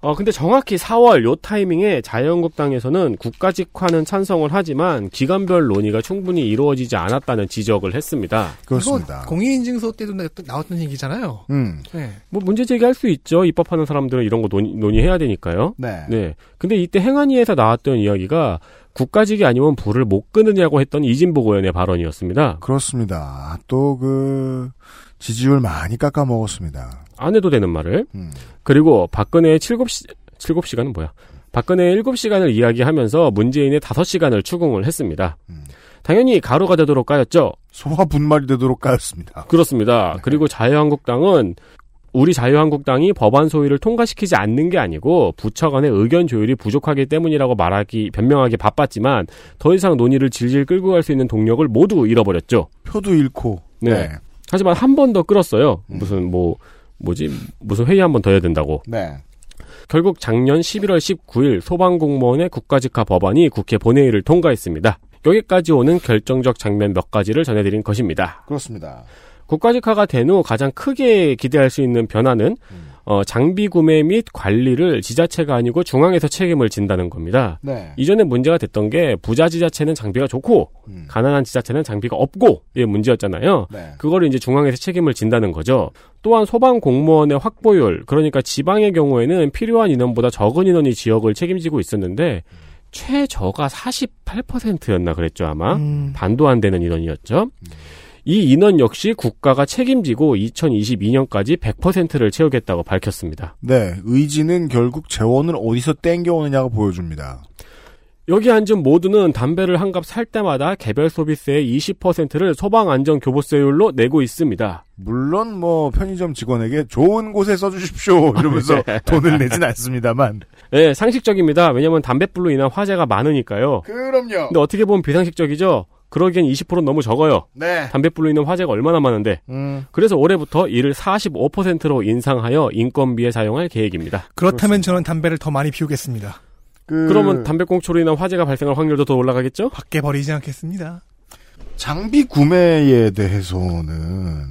어, 근데 정확히 4월 요 타이밍에 자유한국당에서는 국가직화는 찬성을 하지만 기간별 논의가 충분히 이루어지지 않았다는 지적을 했습니다. 그렇습니다. 공인인증서 때도 나- 나왔던 얘기잖아요. 음. 네. 뭐 문제 제기할 수 있죠. 입법하는 사람들은 이런 거 논의, 논의 해야 되니까요. 네. 네. 근데 이때 행안위에서 나왔던 이야기가 국가직이 아니면 불을 못 끄느냐고 했던 이진복 의원의 발언이었습니다. 그렇습니다. 또 그 지지율 많이 깎아 먹었습니다. 안 해도 되는 말을. 음. 그리고 박근혜의 7시, 7시간은 뭐야? 박근혜의 7시간을 이야기하면서 문재인의 5시간을 추궁을 했습니다. 음. 당연히 가로가 되도록 까였죠. 소화 분말이 되도록 까였습니다. 그렇습니다. 그리고 자유한국당은 우리 자유한국당이 법안 소위를 통과시키지 않는 게 아니고 부처 간의 의견 조율이 부족하기 때문이라고 말하기 변명하기 바빴지만 더 이상 논의를 질질 끌고 갈 수 있는 동력을 모두 잃어버렸죠. 표도 잃고. 네. 하지만 한 번 더 끌었어요. 음. 무슨 뭐 뭐지 무슨 회의 한 번 더 해야 된다고. 네. 결국 작년 11월 19일 소방공무원의 국가직화 법안이 국회 본회의를 통과했습니다. 여기까지 오는 결정적 장면 몇 가지를 전해드린 것입니다. 그렇습니다. 국가직화가 된 후 가장 크게 기대할 수 있는 변화는 음. 어, 장비 구매 및 관리를 지자체가 아니고 중앙에서 책임을 진다는 겁니다. 네. 이전에 문제가 됐던 게 부자 지자체는 장비가 좋고 음. 가난한 지자체는 장비가 없고 의 문제였잖아요. 네. 그거를 이제 중앙에서 책임을 진다는 거죠. 또한 소방 공무원의 확보율, 그러니까 지방의 경우에는 필요한 인원보다 적은 인원이 지역을 책임지고 있었는데 최저가 48%였나 그랬죠 아마 음, 반도 안 되는 인원이었죠. 이 인원 역시 국가가 책임지고 2022년까지 100%를 채우겠다고 밝혔습니다. 네. 의지는 결국 재원을 어디서 땡겨오느냐가 보여줍니다. 여기 앉은 모두는 담배를 한 갑 살 때마다 개별 소비세의 20%를 소방안전교부세율로 내고 있습니다. 물론 뭐 편의점 직원에게 좋은 곳에 써주십시오 [laughs] 이러면서 돈을 내진 않습니다만. 네, 상식적입니다. 왜냐하면 담배불로 인한 화재가 많으니까요. 그럼요. 근데 어떻게 보면 비상식적이죠. 그러기엔 20%는 너무 적어요. 네. 담배불로 인한 화재가 얼마나 많은데. 음. 그래서 올해부터 이를 45%로 인상하여 인건비에 사용할 계획입니다. 그렇다면 저는 담배를 더 많이 피우겠습니다. 그 그러면 담배꽁초로 인한 화재가 발생할 확률도 더 올라가겠죠? 밖에 버리지 않겠습니다. 장비 구매에 대해서는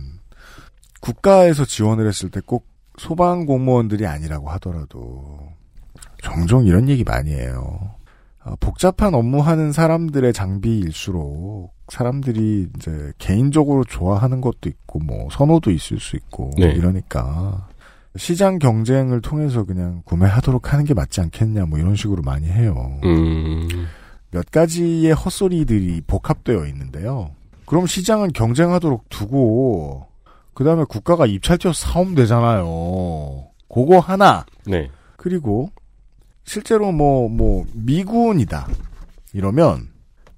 국가에서 지원을 했을 때 꼭 소방 공무원들이 아니라고 하더라도 종종 이런 얘기 많이 해요. 어, 복잡한 업무하는 사람들의 장비일수록 사람들이 이제 개인적으로 좋아하는 것도 있고 뭐 선호도 있을 수 있고 네. 이러니까 시장 경쟁을 통해서 그냥 구매하도록 하는 게 맞지 않겠냐 뭐 이런 식으로 많이 해요. 음, 몇 가지의 헛소리들이 복합되어 있는데요. 그럼 시장은 경쟁하도록 두고 그 다음에 국가가 입찰 뛰어 사오면 되잖아요. 그거 하나. 네. 그리고 실제로 뭐 뭐 미군이다 이러면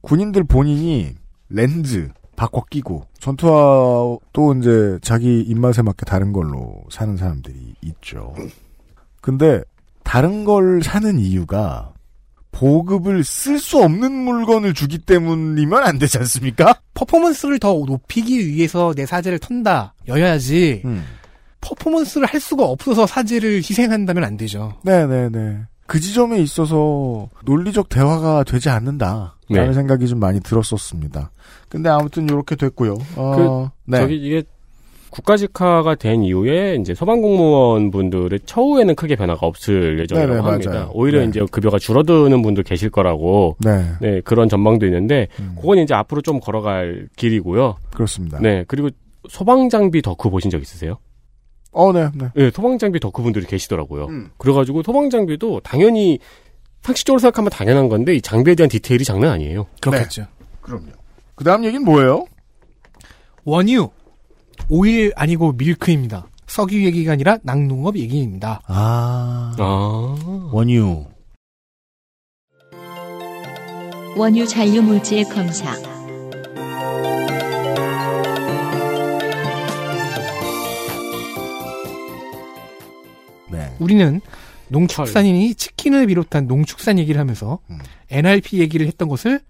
군인들 본인이 렌즈 바꿔 끼고 전투화 또 이제 자기 입맛에 맞게 다른 걸로 사는 사람들이 있죠. 근데 다른 걸 사는 이유가 보급을 쓸 수 없는 물건을 주기 때문이면 안 되지 않습니까? 퍼포먼스를 더 높이기 위해서 내 사제를 턴다. 여야지. 음. 퍼포먼스를 할 수가 없어서 사제를 희생한다면 안 되죠. 네네네. 그 지점에 있어서 논리적 대화가 되지 않는다. 라는 네. 생각이 좀 많이 들었었습니다. 근데 아무튼 이렇게 됐고요. 어, 네. 저기 이게 국가직화가 된 이후에 이제 소방 공무원 분들의 처우에는 크게 변화가 없을 예정이라고 네네, 합니다. 맞아요. 오히려 네. 이제 급여가 줄어드는 분도 계실 거라고 네. 네 그런 전망도 있는데 음, 그건 이제 앞으로 좀 걸어갈 길이고요. 그렇습니다. 네 그리고 소방 장비 덕후 보신 적 있으세요? 어, 네, 네. 네 소방 장비 덕후 분들이 계시더라고요. 음. 그래가지고 소방 장비도 당연히 상식적으로 생각하면 당연한 건데 이 장비에 대한 디테일이 장난 아니에요. 그렇겠죠. 그럼요. 그 다음 얘기는 뭐예요? 원유. 오일 아니고 밀크입니다. 석유 얘기가 아니라 낙농업 얘기입니다. 아, 아 원유. 원유 잔류 물질 검사. 우리는 농축산인이 치킨을 비롯한 농축산 얘기를 하면서 음. NRP 얘기를 했던 것을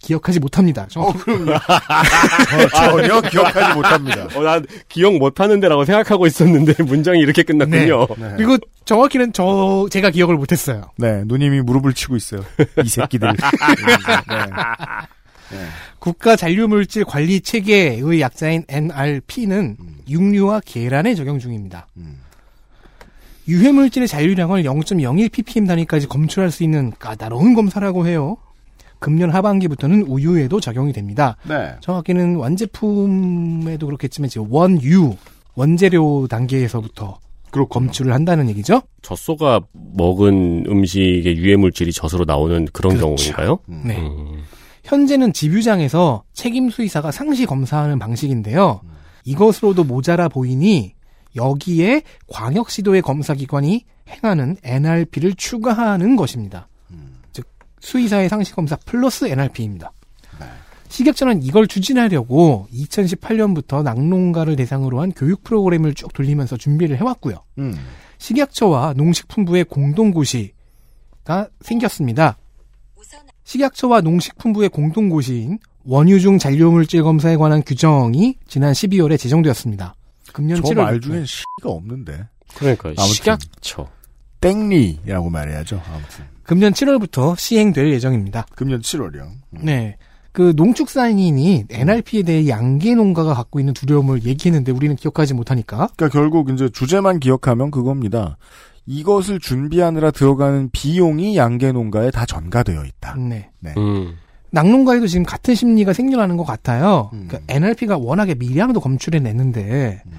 기억하지 못합니다. 정확히 그럼요. [laughs] 전혀 기억하지 못합니다. 어, 난 기억 못하는데라고 생각하고 있었는데 [laughs] 문장이 이렇게 끝났군요. 네. 그리고 정확히는 저 제가 기억을 못했어요. 네, 누님이 무릎을 치고 있어요. 이 새끼들. [laughs] 네. 국가 잔류물질 관리 체계의 약자인 NRP는 음. 육류와 계란에 적용 중입니다. 음. 유해물질의 잔류량을 0.01 ppm 단위까지 검출할 수 있는 까다로운 검사라고 해요. 금년 하반기부터는 우유에도 적용이 됩니다. 네. 정확히는 완제품에도 그렇겠지만 지금 원유 원재료 단계에서부터 검출을 한다는 얘기죠. 젖소가 먹은 음식의 유해 물질이 젖으로 나오는 그런 그렇죠. 경우인가요? 네. 음. 현재는 집유장에서 책임 수의사가 상시 검사하는 방식인데요. 이것으로도 모자라 보이니 여기에 광역시도의 검사기관이 행하는 NRP를 추가하는 것입니다. 즉 수의사의 상시검사 플러스 NRP입니다. 식약처는 이걸 추진하려고 2018년부터 낙농가를 대상으로 한 교육 프로그램을 쭉 돌리면서 준비를 해왔고요. 음. 식약처와 농식품부의 공동고시가 생겼습니다. 식약처와 농식품부의 공동고시인 원유중 잔류물질 검사에 관한 규정이 지난 12월에 제정되었습니다. 금년 저 7월 말 중엔 시가 없는데. 그러니까 아무튼. 식약처. 땡리라고 말해야죠. 아무튼. 금년 7월부터 시행될 예정입니다. 금년 7월이요. 네. 그 농축산인이 NRP에 대해 양계 농가가 갖고 있는 두려움을 얘기했는데 우리는 기억하지 못하니까 그러니까 결국 이제 주제만 기억하면 그겁니다. 이것을 준비하느라 들어가는 비용이 양계 농가에 다 전가되어 있다. 네. 네. 음. 낙농가에도 지금 같은 심리가 생겨나는 것 같아요. 음. 그러니까 NRP가 워낙에 미량도 검출해 냈는데 음.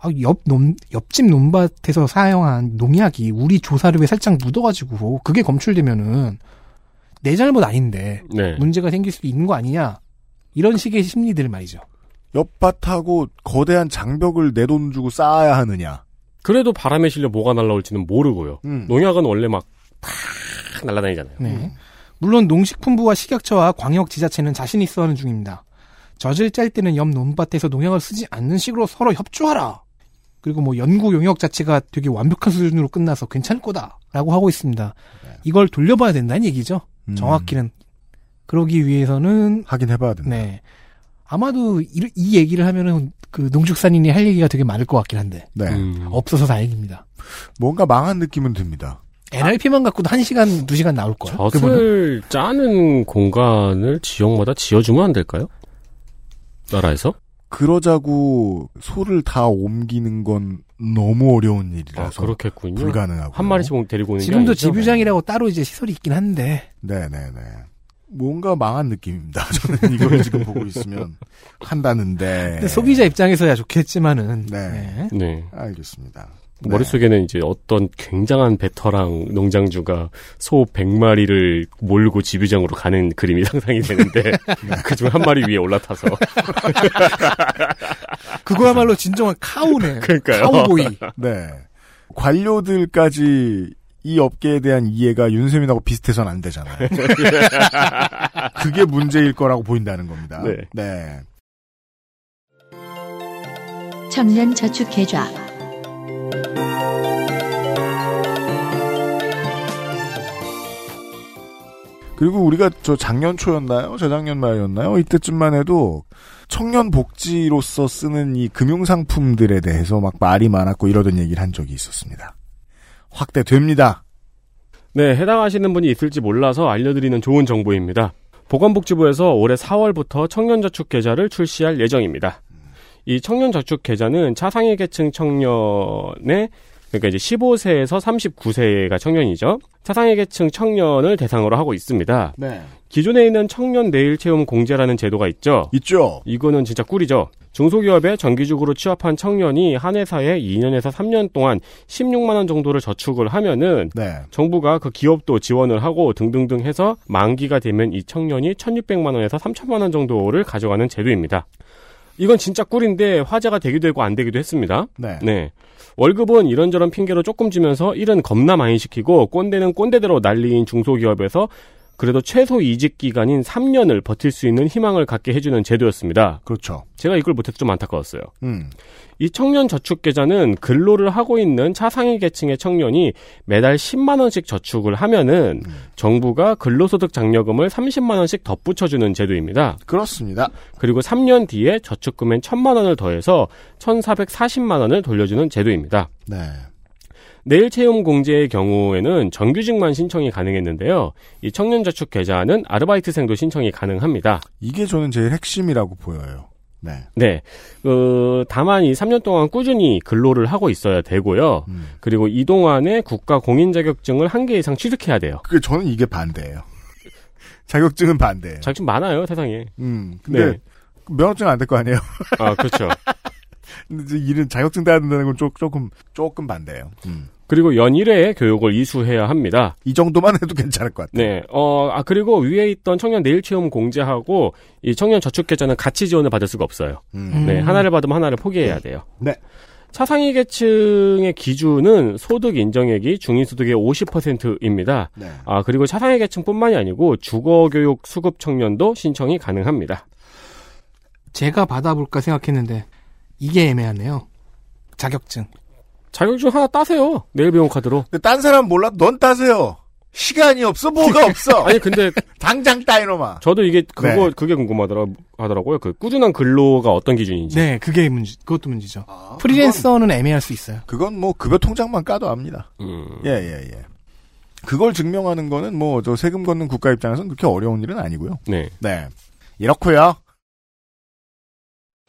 아, 옆 논, 옆집 논밭에서 사용한 농약이 우리 조사료에 살짝 묻어가지고 그게 검출되면은 내 잘못 아닌데 네. 문제가 생길 수도 있는 거 아니냐 이런 식의 심리들 말이죠. 옆밭하고 거대한 장벽을 내 돈 주고 쌓아야 하느냐. 그래도 바람에 실려 뭐가 날라올지는 모르고요. 음. 농약은 원래 막탁 날아다니잖아요. 네. 물론 농식품부와 식약처와 광역지자체는 자신 있어 하는 중입니다. 젖을 짤 때는 옆 논밭에서 농약을 쓰지 않는 식으로 서로 협조하라. 그리고 뭐 연구 용역 자체가 되게 완벽한 수준으로 끝나서 괜찮을 거다라고 하고 있습니다. 이걸 돌려봐야 된다는 얘기죠. 음. 정확히는 그러기 위해서는 하긴 해봐야 된다. 네 아마도 이, 이 얘기를 하면은 그 농축산인이 할 얘기가 되게 많을 것 같긴 한데 네. 음. 없어서 다행입니다. 뭔가 망한 느낌은 듭니다. NRP만 갖고도 한 시간 두 시간 나올 거예요. 젖을 짜는 공간을 지역마다 지어주면 안 될까요? 나라에서? 그러자고 소를 다 옮기는 건 너무 어려운 아, 일이라서 그렇겠군요. 불가능하고 한 마리씩 데리고 오는 게 지금도 아니죠? 지부장이라고 따로 이제 시설이 있긴 한데 네네네. 뭔가 망한 느낌입니다. [laughs] 저는 이걸 지금 보고 있으면 한다는데. 근데 소비자 입장에서야 좋겠지만은 네. 네. 네. 알겠습니다. 머릿속에는 이제 어떤 굉장한 베터랑 농장주가 소 100마리를 몰고 지부장으로 가는 그림이 [laughs] 상상이 되는데 [laughs] 그중 한 마리 위에 올라타서 [laughs] 그거야말로 진정한 카우네. 그러니까요. 카우보이. 네. 관료들까지 이 업계에 대한 이해가 윤세민하고 비슷해서는 안 되잖아요. 그게 문제일 거라고 보인다는 겁니다. 네. 네. 청년 저축 계좌 그리고 우리가 저 작년 초였나요? 재작년 말이었나요? 이때쯤만 해도 청년 복지로서 쓰는 이 금융 상품들에 대해서 막 말이 많았고 이러던 얘기를 한 적이 있었습니다. 확대됩니다. 네, 해당하시는 분이 있을지 몰라서 알려드리는 좋은 정보입니다. 보건복지부에서 올해 4월부터 청년저축 계좌를 출시할 예정입니다. 이 청년 저축 계좌는 차상위 계층 청년의 그러니까 이제 15세에서 39세가 청년이죠. 차상위 계층 청년을 대상으로 하고 있습니다. 네. 기존에 있는 청년 내일 채움 공제라는 제도가 있죠. 있죠? 이거는 진짜 꿀이죠. 중소기업에 정기적으로 취업한 청년이 한 회사에 2년에서 3년 동안 16만 원 정도를 저축을 하면은 네. 정부가 그 기업도 지원을 하고 등등등 해서 만기가 되면 이 청년이 1,600만 원에서 3천만 원 정도를 가져가는 제도입니다. 이건 진짜 꿀인데 화제가 되기도 하고 안 되기도 했습니다. 네. 네. 월급은 이런저런 핑계로 조금 주면서 일은 겁나 많이 시키고 꼰대는 꼰대대로 난리인 중소기업에서 그래도 최소 이직 기간인 3년을 버틸 수 있는 희망을 갖게 해주는 제도였습니다. 그렇죠. 제가 이걸 못해서 좀 안타까웠어요. 음. 이 청년 저축 계좌는 근로를 하고 있는 차상위 계층의 청년이 매달 10만 원씩 저축을 하면은 정부가 근로소득 장려금을 30만 원씩 덧붙여 주는 제도입니다. 그렇습니다. 그리고 3년 뒤에 저축금엔 1000만 원을 더해서 1440만 원을 돌려주는 제도입니다. 네. 내일 채용 공제의 경우에는 정규직만 신청이 가능했는데요. 이 청년 저축 계좌는 아르바이트생도 신청이 가능합니다. 이게 저는 제일 핵심이라고 보여요. 네. 네. 어, 다만 이 3년 동안 꾸준히 근로를 하고 있어야 되고요. 음. 그리고 이 동안에 국가 공인 자격증을 한 개 이상 취득해야 돼요. 그 저는 이게 반대예요. [laughs] 자격증은 반대예요. 자격증 많아요, 세상에. 음. 근데 네. 면허증 안 될 거 아니에요. 아, 그렇죠. [laughs] 일은 자격증 따야 된다는 건 조, 조금 조금 반대예요. 음. 그리고 연일에 교육을 이수해야 합니다. 이 정도만 해도 괜찮을 것 같아요. 네. 어, 아, 그리고 위에 있던 청년 내일 체험 공제하고 이 청년 저축 계좌는 같이 지원을 받을 수가 없어요. 음. 네. 하나를 받으면 하나를 포기해야 돼요. 네. 차상위 계층의 기준은 소득 인정액이 중위소득의 50%입니다. 네. 아, 그리고 차상위 계층뿐만이 아니고 주거교육 수급 청년도 신청이 가능합니다. 제가 받아볼까 생각했는데 이게 애매하네요. 자격증. 자격증 하나 따세요. 내일 배용 카드로. 근데 딴 사람 몰라? 넌 따세요. 시간이 없어, 뭐가 [laughs] 없어. 아니, 근데 [laughs] 당장 따 이놈아. 저도 이게 그거 네. 그게 궁금하더라 하더라고요. 그 꾸준한 근로가 어떤 기준인지. 네, 그게 문제. 그것도 문제죠. 아, 프리랜서는 애매할 수 있어요. 그건 뭐 급여 통장만 까도 압니다. 음. 예, 예, 예. 그걸 증명하는 거는 뭐 저 세금 걷는 국가 입장에서는 그렇게 어려운 일은 아니고요. 네. 네. 이렇고요.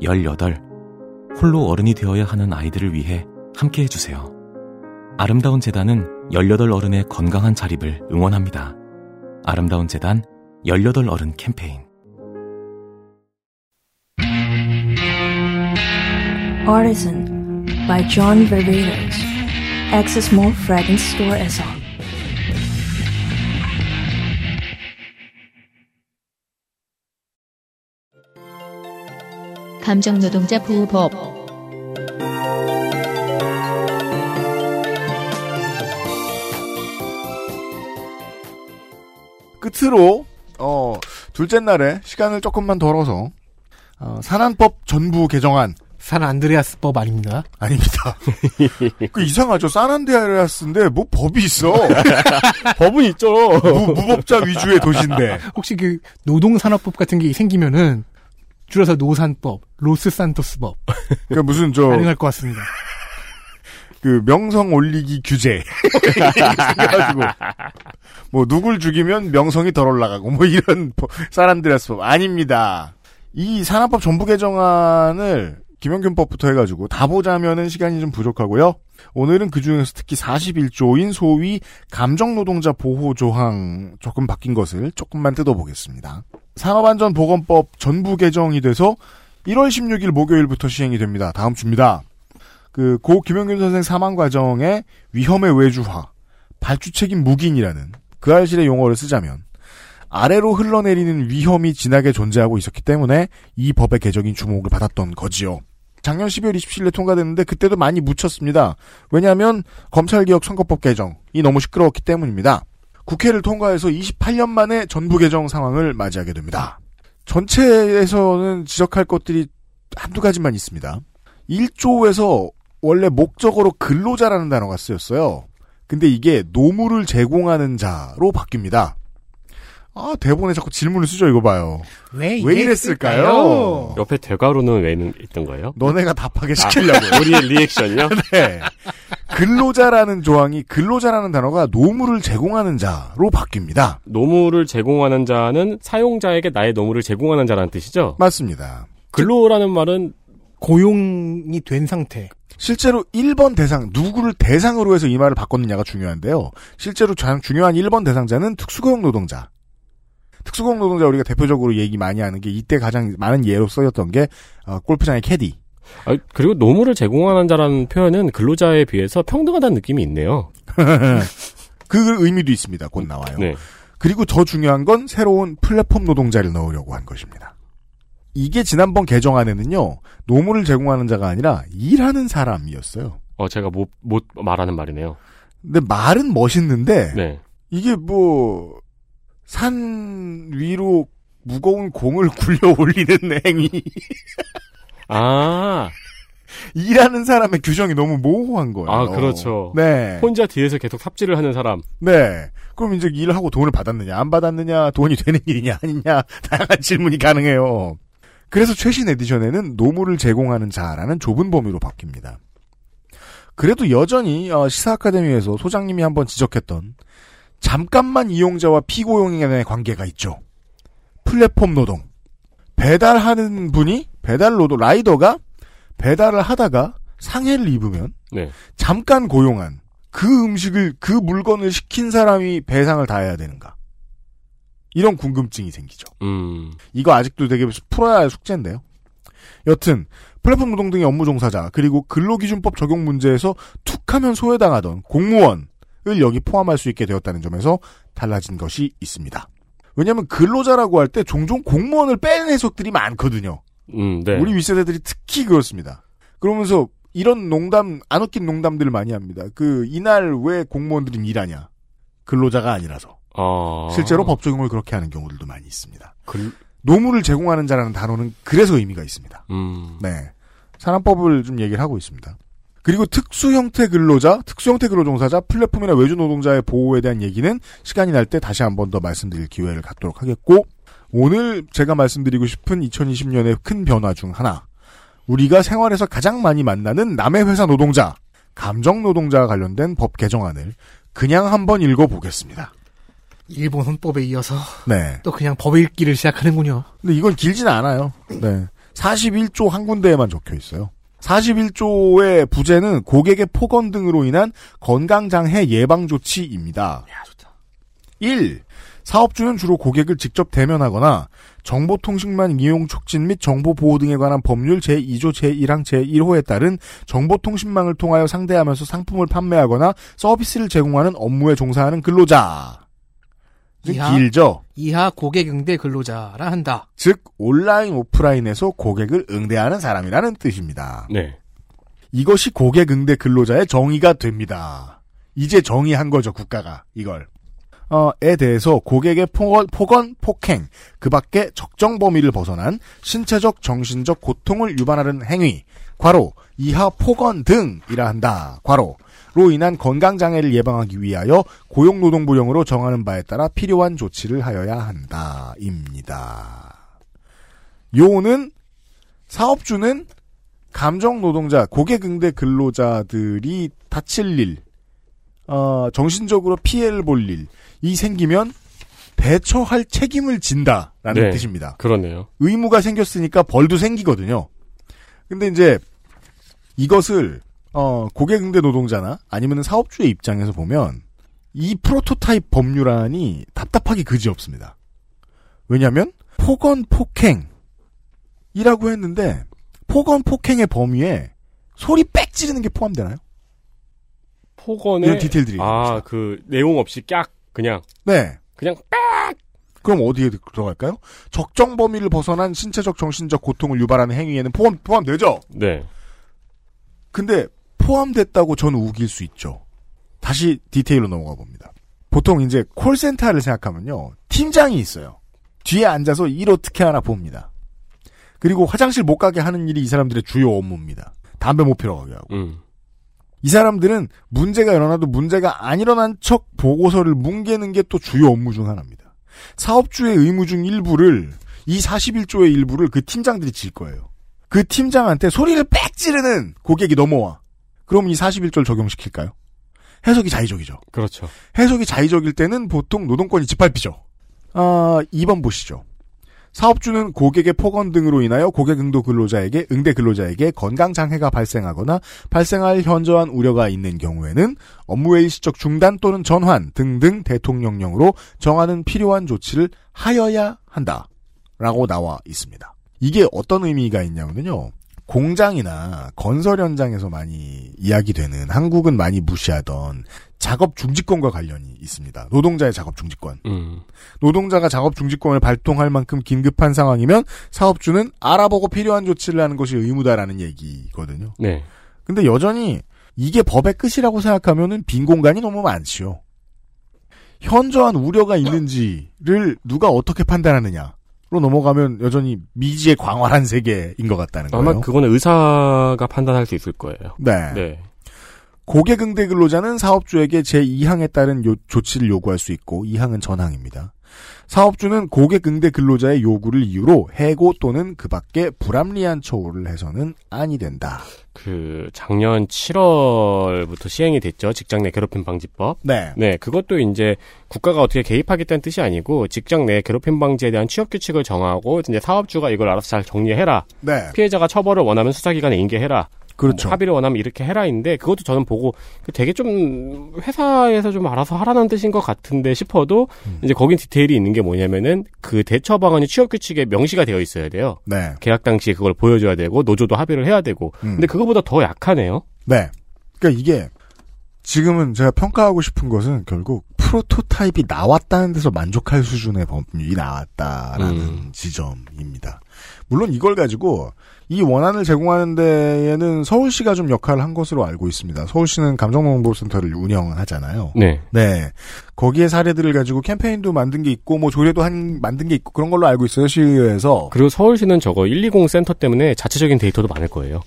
18. 홀로 어른이 되어야 하는 아이들을 위해 함께 해주세요. 아름다운 재단은 18 어른의 건강한 자립을 응원합니다. 아름다운 재단 18 어른 캠페인. Artisan by John Barbados. Access Mall Fragrance Store에서 감정노동자 보호법 끝으로 어 둘째 날에 시간을 조금만 덜어서 어, 산안법 전부 개정안 산 안드레아스법 아닙니다. 아닙니다. [laughs] 그 이상하죠. 산안드레아스인데 뭐 법이 있어. [laughs] 법은 있죠. 무, 무법자 위주의 도시인데. 혹시 그 노동산업법 같은 게 생기면은 줄여서 노산법, 로스산토스법 그러니까 무슨 저 가능할 것 같습니다. 그 명성 올리기 규제 생겨가지고 뭐 누굴 죽이면 명성이 덜 올라가고 뭐 이런 사람들이었어 아닙니다. 이 산업법 전부 개정안을 김영균법부터 해가지고 다 보자면은 시간이 좀 부족하고요. 오늘은 그 중에서 특히 41조인 소위 감정노동자 보호 조항 조금 바뀐 것을 조금만 뜯어보겠습니다. 산업안전보건법 전부 개정이 돼서 1월 16일 목요일부터 시행이 됩니다. 다음 주입니다. 그 고 김영균 선생 사망 과정의 위험의 외주화, 발주 책임 묵인이라는 그 알실의 용어를 쓰자면 아래로 흘러내리는 위험이 진하게 존재하고 있었기 때문에 이 법의 개정이 주목을 받았던 거지요. 작년 12월 27일에 통과됐는데 그때도 많이 묻혔습니다. 왜냐하면 검찰개혁 선거법 개정이 너무 시끄러웠기 때문입니다. 국회를 통과해서 28년 만에 전부 개정 상황을 맞이하게 됩니다. 전체에서는 지적할 것들이 한두 가지만 있습니다. 1조에서 원래 목적어로 근로자라는 단어가 쓰였어요. 근데 이게 노무를 제공하는 자로 바뀝니다. 아, 대본에 자꾸 질문을 쓰죠, 이거 봐요. 왜, 왜 이랬을까요? 옆에 대가로는 왜 있던 거예요? 너네가 답하게 시키려고. 우리의 리액션이요? [laughs] 네. 근로자라는 조항이 근로자라는 단어가 노무를 제공하는 자로 바뀝니다. 노무를 제공하는 자는 사용자에게 나의 노무를 제공하는 자라는 뜻이죠? 맞습니다. 근로라는 말은 고용이 된 상태. 실제로 1번 대상, 누구를 대상으로 해서 이 말을 바꿨느냐가 중요한데요. 실제로 가장 중요한 1번 대상자는 특수고용 노동자. 특수고용 노동자 우리가 대표적으로 얘기 많이 하는 게 이때 가장 많은 예로 써졌던 게 어, 골프장의 캐디. 아, 그리고 노무를 제공하는 자라는 표현은 근로자에 비해서 평등하다는 느낌이 있네요. [laughs] 그 의미도 있습니다. 곧 나와요. 네. 그리고 더 중요한 건 새로운 플랫폼 노동자를 넣으려고 한 것입니다. 이게 지난번 개정안에는요, 노무를 제공하는 자가 아니라 일하는 사람이었어요. 어, 제가 못, 못 말하는 말이네요. 근데 말은 멋있는데, 네. 이게 뭐, 산 위로 무거운 공을 굴려 올리는 행위. [laughs] 아, 일하는 사람의 규정이 너무 모호한 거예요. 아, 그렇죠. 네. 혼자 뒤에서 계속 삽질을 하는 사람. 네. 그럼 이제 일을 하고 돈을 받았느냐, 안 받았느냐, 돈이 되는 일이냐, 아니냐, [laughs] 다양한 질문이 가능해요. 그래서 최신 edition에는 노무를 제공하는 자라는 좁은 범위로 바뀝니다. 그래도 여전히 어, 시사 아카데미에서 소장님이 한번 지적했던 잠깐만 이용자와 피고용에 대한 관계가 있죠. 플랫폼 노동. 배달하는 분이 배달 노동 라이더가 배달을 하다가 상해를 입으면 네. 잠깐 고용한 그 음식을 그 물건을 시킨 사람이 배상을 다 해야 되는가? 이런 궁금증이 생기죠. 음. 이거 아직도 되게 풀어야 할 숙제인데요. 여튼 플랫폼 노동 등의 업무 종사자 그리고 근로기준법 적용 문제에서 툭하면 소외당하던 공무원을 여기 포함할 수 있게 되었다는 점에서 달라진 것이 있습니다. 왜냐하면 근로자라고 할 때 종종 공무원을 빼는 해석들이 많거든요. 음, 네. 우리 윗세대들이 특히 그렇습니다. 그러면서 이런 농담 안 웃긴 농담들을 많이 합니다. 그 이날 왜 공무원들은 일하냐? 근로자가 아니라서. 어. 실제로 법 적용을 그렇게 하는 경우들도 많이 있습니다. 글... 노무를 제공하는 자라는 단어는 그래서 의미가 있습니다. 음. 네. 산업법을 좀 얘기를 하고 있습니다. 그리고 특수 형태 근로자, 특수 형태 근로종사자, 플랫폼이나 외주 노동자의 보호에 대한 얘기는 시간이 날 때 다시 한 번 더 말씀드릴 기회를 갖도록 하겠고, 오늘 제가 말씀드리고 싶은 2020년의 큰 변화 중 하나. 우리가 생활에서 가장 많이 만나는 남의 회사 노동자, 감정 노동자와 관련된 법 개정안을 그냥 한번 읽어보겠습니다. 일본 헌법에 이어서 네. 또 그냥 법 읽기를 시작하는군요. 근데 이건 길진 않아요. 네. 41조 한 군데에만 적혀 있어요. 41조의 부제는 고객의 폭언 등으로 인한 건강장애 예방조치입니다. 야, 좋다. 1. 사업주는 주로 고객을 직접 대면하거나 정보통신망 이용 촉진 및 정보보호 등에 관한 법률 제2조 제1항 제1호에 따른 정보통신망을 통하여 상대하면서 상품을 판매하거나 서비스를 제공하는 업무에 종사하는 근로자. 즉 이하? 길죠. 이하 고객 응대 근로자라 한다. 즉 온라인 오프라인에서 고객을 응대하는 사람이라는 뜻입니다. 네. 이것이 고객 응대 근로자의 정의가 됩니다. 이제 정의한 거죠 국가가 이걸. 어, 에 대해서 고객의 폭언, 폭언, 폭행, 그 밖에 적정 범위를 벗어난 신체적, 정신적 고통을 유발하는 행위, 과로, 이하 폭언 등이라 한다. 과로 로 인한 건강장애를 예방하기 위하여 고용노동부령으로 정하는 바에 따라 필요한 조치를 하여야 한다. 입니다. 요는 사업주는 감정 노동자, 고객응대 근로자들이 다칠 일, 어, 정신적으로 피해를 볼 일, 이 생기면 대처할 책임을 진다라는 네. 뜻입니다. 그러네요. 의무가 생겼으니까 벌도 생기거든요. 근데 이제 이것을 어, 고객응대 노동자나 아니면 사업주의 입장에서 보면 이 프로토타입 법률안이 답답하기 그지 없습니다. 왜냐하면 폭언 폭행이라고 했는데 폭언 폭행의 범위에 소리 빽 지르는 게 포함되나요? 폭언에 이런 디테일들이 아, 그 내용 없이 깍 그냥 네. 그냥 그럼 어디에 들어갈까요? 적정 범위를 벗어난 신체적 정신적 고통을 유발하는 행위에는 포함 포함되죠. 네. 근데 포함됐다고 저는 우길 수 있죠. 다시 디테일로 넘어가 봅니다. 보통 이제 콜센터를 생각하면요. 팀장이 있어요. 뒤에 앉아서 일 어떻게 하나 봅니다. 그리고 화장실 못 가게 하는 일이 이 사람들의 주요 업무입니다. 담배 못 피러 가게 하고. 음. 이 사람들은 문제가 일어나도 문제가 안 일어난 척 보고서를 뭉개는 게 또 주요 업무 중 하나입니다. 사업주의 의무 중 일부를 이 41조의 일부를 그 팀장들이 질 거예요. 그 팀장한테 소리를 빽 지르는 고객이 넘어와. 그럼 이 41조를 적용시킬까요? 해석이 자의적이죠. 그렇죠. 해석이 자의적일 때는 보통 노동권이 짓밟히죠. 아, 2번 보시죠. 사업주는 고객의 폭언 등으로 인하여 고객 응도 근로자에게 응대 근로자에게 건강 장애가 발생하거나 발생할 현저한 우려가 있는 경우에는 업무의 일시적 중단 또는 전환 등등 대통령령으로 정하는 필요한 조치를 하여야 한다라고 나와 있습니다. 이게 어떤 의미가 있냐면요. 공장이나 건설 현장에서 많이 이야기되는 한국은 많이 무시하던 작업 중지권과 관련이 있습니다. 노동자의 작업 중지권. 음. 노동자가 작업 중지권을 발동할 만큼 긴급한 상황이면 사업주는 알아보고 필요한 조치를 하는 것이 의무다라는 얘기거든요. 네. 근데 여전히 이게 법의 끝이라고 생각하면은 빈 공간이 너무 많지요. 현저한 우려가 있는지를 누가 어떻게 판단하느냐 로 넘어가면 여전히 미지의 광활한 세계인 것 같다는 거예요. 아마 그거는 의사가 판단할 수 있을 거예요. 네. 네. 고객 응대 근로자는 사업주에게 제2항에 따른 요- 조치를 요구할 수 있고 2항은 전항입니다. 사업주는 고객 응대 근로자의 요구를 이유로 해고 또는 그 밖에 불합리한 처우를 해서는 아니 된다. 그 작년 7월부터 시행이 됐죠. 직장 내 괴롭힘 방지법. 네. 네, 그것도 이제 국가가 어떻게 개입하겠다는 뜻이 아니고 직장 내 괴롭힘 방지에 대한 취업 규칙을 정하고 이제 사업주가 이걸 알아서 잘 정리해라. 네. 피해자가 처벌을 원하면 수사기관에 인계해라. 그렇죠. 뭐 합의를 원하면 이렇게 해라인데 그것도 저는 보고 그 되게 좀 회사에서 좀 알아서 하라는 뜻인 것 같은데 싶어도 음. 이제 거긴 디테일이 있는 게 뭐냐면은 그 대처 방안이 취업 규칙에 명시가 되어 있어야 돼요. 네. 계약 당시에 그걸 보여줘야 되고 노조도 합의를 해야 되고. 음. 근데 그거보다 더 약하네요. 네. 그러니까 이게 지금은 제가 평가하고 싶은 것은 결국 프로토타입이 나왔다는 데서 만족할 수준의 법률이 나왔다라는 음. 지점입니다. 물론 이걸 가지고 이 원안을 제공하는 데에는 서울시가 좀 역할을 한 것으로 알고 있습니다. 서울시는 감정농보센터를 운영하잖아요. 네. 네. 거기에 사례들을 가지고 캠페인도 만든 게 있고 뭐 조례도 한 만든 게 있고 그런 걸로 알고 있어요. 시의회에서. 그리고 서울시는 저거 120 센터 때문에 자체적인 데이터도 많을 거예요.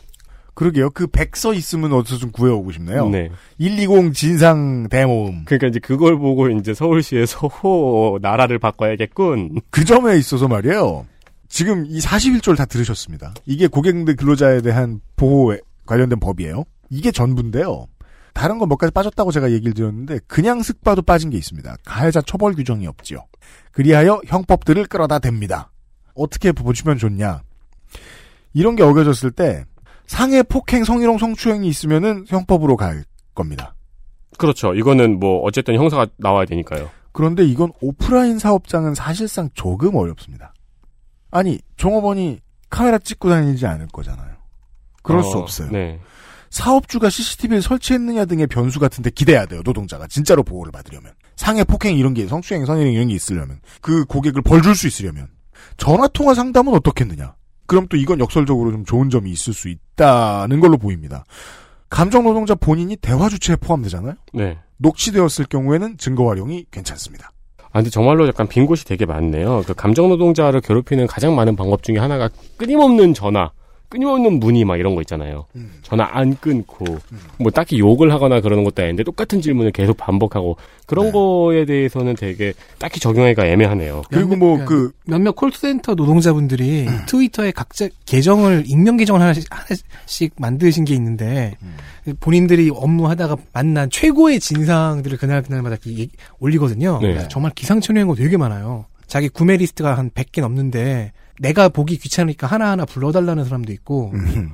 그러게요. 그 백서 있으면 어디서 좀 구해오고 싶네요. 네. 120 진상 대모음. 그러니까 이제 그걸 보고 이제 서울시에서 [laughs] 호 나라를 바꿔야겠군. 그 점에 있어서 말이에요. 지금 이 41조를 다 들으셨습니다. 이게 고객들 근로자에 대한 보호에 관련된 법이에요. 이게 전부인데요. 다른 건 몇 가지 빠졌다고 제가 얘기를 드렸는데 그냥 습과도 빠진 게 있습니다. 가해자 처벌 규정이 없지요. 그리하여 형법들을 끌어다 댑니다. 어떻게 보시면 좋냐. 이런 게 어겨졌을 때 상해 폭행 성희롱 성추행이 있으면은 형법으로 갈 겁니다. 그렇죠. 이거는 뭐 어쨌든 형사가 나와야 되니까요. 그런데 이건 오프라인 사업장은 사실상 조금 어렵습니다. 아니, 종업원이 카메라 찍고 다니지 않을 거잖아요. 그럴 수 어, 없어요. 네. 사업주가 CCTV를 설치했느냐 등의 변수 같은데 기대해야 돼요, 노동자가. 진짜로 보호를 받으려면. 상해, 폭행 이런 게, 성추행, 성희롱 이런 게 있으려면. 그 고객을 벌 줄 수 있으려면. 전화 통화 상담은 어떻겠느냐. 그럼 또 이건 역설적으로 좀 좋은 점이 있을 수 있다는 걸로 보입니다. 감정 노동자 본인이 대화 주체에 포함되잖아요. 네. 녹취되었을 경우에는 증거 활용이 괜찮습니다. 아, 근데 정말로 약간 빈 곳이 되게 많네요. 그 감정 노동자를 괴롭히는 가장 많은 방법 중에 하나가 끊임없는 전화, 끊임없는 문의 막 이런 거 있잖아요. 음. 전화 안 끊고 뭐 딱히 욕을 하거나 그러는 것도 아닌데 똑같은 질문을 계속 반복하고 그런 네. 거에 대해서는 되게 딱히 적용하기가 애매하네요. 그리고 뭐 그 몇몇 콜센터 노동자분들이 음. 트위터에 각자 계정을 익명 계정을 하나씩, 하나씩 만드신 게 있는데 음. 본인들이 업무하다가 만난 최고의 진상들을 그날 그날마다 올리거든요. 네. 정말 기상천외한 거 되게 많아요. 자기 구매 리스트가 한 100개 넘는데 내가 보기 귀찮으니까 하나하나 불러달라는 사람도 있고 음.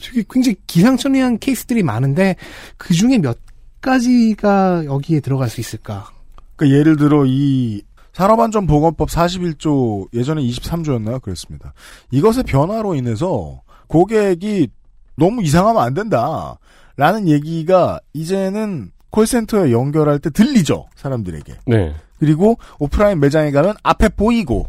되게 굉장히 기상천외한 케이스들이 많은데 그 중에 몇 가지가 여기에 들어갈 수 있을까? 그러니까 예를 들어 이 산업안전보건법 41조 예전에 23조였나요? 그랬습니다. 이것의 변화로 인해서 고객이 너무 이상하면 안 된다. 라는 얘기가 이제는 콜센터에 연결할 때 들리죠. 사람들에게. 네. 그리고 오프라인 매장에 가면 앞에 보이고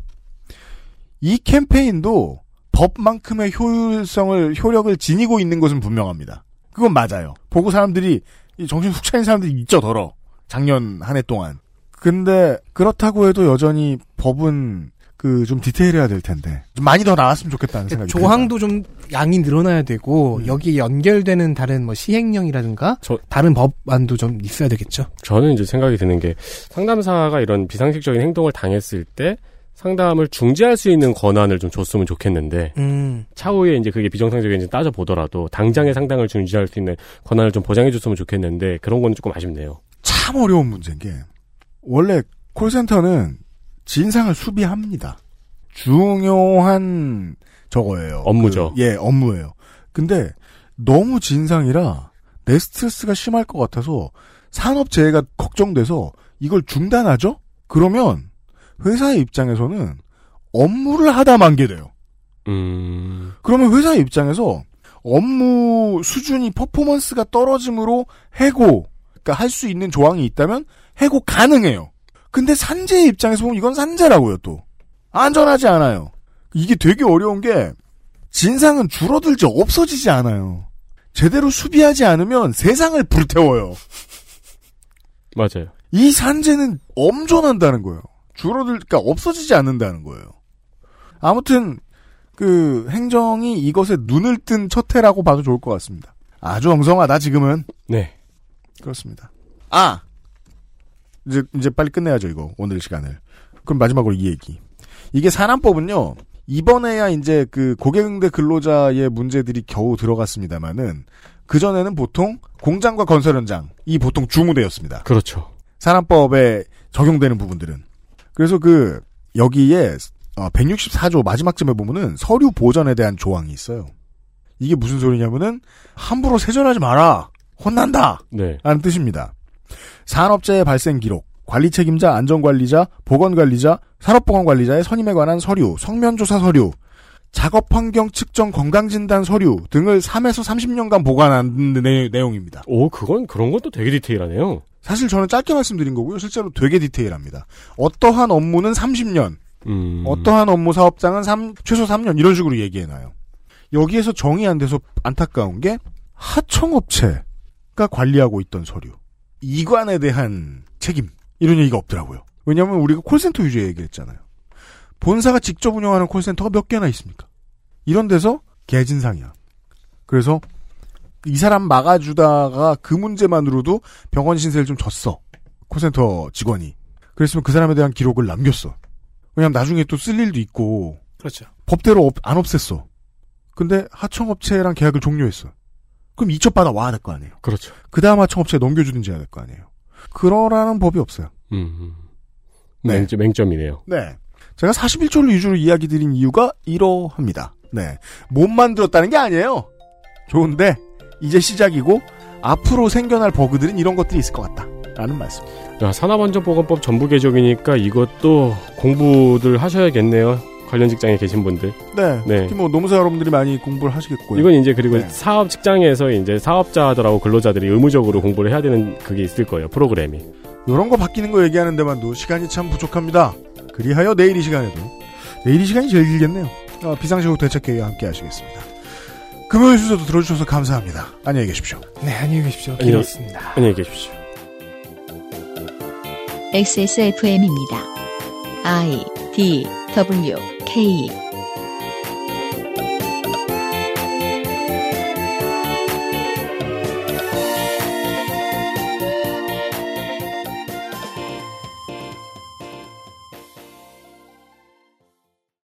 이 캠페인도 법만큼의 효율성을 효력을 지니고 있는 것은 분명합니다. 그건 맞아요. 보고 사람들이 이 정신 훅 차린 사람들이 있죠, 더러. 작년 한 해 동안. 근데 그렇다고 해도 여전히 법은 그 좀 디테일해야 될 텐데 좀 많이 더 나왔으면 좋겠다는 생각이. 조항도 좀 양이 늘어나야 되고 음. 여기에 연결되는 다른 뭐 시행령이라든가 저- 다른 법안도 좀 있어야 되겠죠. 저는 이제 생각이 드는 게 상담사가 이런 비상식적인 행동을 당했을 때 상담을 중지할 수 있는 권한을 좀 줬으면 좋겠는데 음. 차후에 이제 그게 비정상적인지 따져 보더라도 당장의 상담을 중지할 수 있는 권한을 좀 보장해 줬으면 좋겠는데 그런 건 조금 아쉽네요. 참 어려운 문제인 게 원래 콜센터는 진상을 수비합니다. 중요한 저거예요. 업무죠. 그, 예, 업무예요. 근데 너무 진상이라 내 스트레스가 심할 것 같아서 산업재해가 걱정돼서 이걸 중단하죠? 그러면 회사의 입장에서는 업무를 하다 만게 돼요. 음, 그러면 회사의 입장에서 업무 수준이 퍼포먼스가 떨어짐으로 해고, 그러니까 할 수 있는 조항이 있다면 해고 가능해요. 근데 산재의 입장에서 보면 이건 산재라고요, 또. 안전하지 않아요. 이게 되게 어려운 게 진상은 줄어들지 없어지지 않아요. 제대로 수비하지 않으면 세상을 불태워요. 맞아요. 이 산재는 엄존한다는 거예요. 줄어들, 그러니까 없어지지 않는다는 거예요. 아무튼 그 행정이 이것에 눈을 뜬 첫 해라고 봐도 좋을 것 같습니다. 아주 엉성하다 지금은 네. 그렇습니다. 아 이제 이제 빨리 끝내야죠 이거 오늘 시간을. 그럼 마지막으로 이 얘기. 이게 산안법은요 이번에야 이제 그 고객응대 근로자의 문제들이 겨우 들어갔습니다만은 그 전에는 보통 공장과 건설 현장 이 보통 주무대였습니다. 그렇죠. 산안법에 적용되는 부분들은. 그래서 그, 여기에, 어, 164조 마지막쯤에 보면은 서류 보전에 대한 조항이 있어요. 이게 무슨 소리냐면은 함부로 세전하지 마라. 혼난다. 네. 라는 뜻입니다. 산업재해 발생 기록, 관리 책임자, 안전관리자, 보건관리자, 산업보건관리자의 선임에 관한 서류, 성면조사 서류, 작업 환경 측정 건강진단 서류 등을 3에서 30년간 보관하는 내, 내용입니다. 오, 그건 그런 것도 되게 디테일하네요. 사실 저는 짧게 말씀드린 거고요. 실제로 되게 디테일합니다. 어떠한 업무는 30년, 음. 어떠한 업무 사업장은 3, 최소 3년 이런 식으로 얘기해놔요. 여기에서 정이 안 돼서 안타까운 게 하청업체가 관리하고 있던 서류, 이관에 대한 책임 이런 얘기가 없더라고요. 왜냐하면 우리가 콜센터 위주의 얘기를 했잖아요. 본사가 직접 운영하는 콜센터가 몇 개나 있습니까? 이런 데서 개진상이야. 그래서 이 사람 막아주다가 그 문제만으로도 병원 신세를 좀 졌어. 콜센터 직원이. 그랬으면 그 사람에 대한 기록을 남겼어. 왜냐면 나중에 또 쓸 일도 있고 그렇죠. 법대로 없- 안 없앴어. 근데 하청업체랑 계약을 종료했어. 그럼 이첩받아 와야 될 거 아니에요. 그렇죠. 그 다음 하청업체에 넘겨주든지 해야 될 거 아니에요. 그러라는 법이 없어요. 음. 네. 맹점, 맹점이네요. 네. 제가 41조를 위주로 이야기 드린 이유가 이러합니다. 네. 못 만들었다는 게 아니에요. 좋은데, 이제 시작이고, 앞으로 생겨날 버그들은 이런 것들이 있을 것 같다. 라는 말씀. 야, 산업안전보건법 전부 개정이니까 이것도 공부들 하셔야겠네요. 관련 직장에 계신 분들. 네. 네. 특히 뭐 노무사 여러분들이 많이 공부를 하시겠고요. 이건 이제 그리고 네. 사업 직장에서 이제 사업자들하고 근로자들이 의무적으로 공부를 해야 되는 그게 있을 거예요. 프로그램이. 이런 거 바뀌는 거 얘기하는 데만도 시간이 참 부족합니다. 그리하여 내일 이 시간에도 내일 이 시간이 제일 길겠네요. 어, 비상시국 대책회의와 함께 하시겠습니다. 금요일 순서도 들어주셔서 감사합니다. 안녕히 계십시오. 네, 안녕히 계십시오. 안녕히- 길었습니다. 안녕히 계십시오. XSFM입니다. I D W K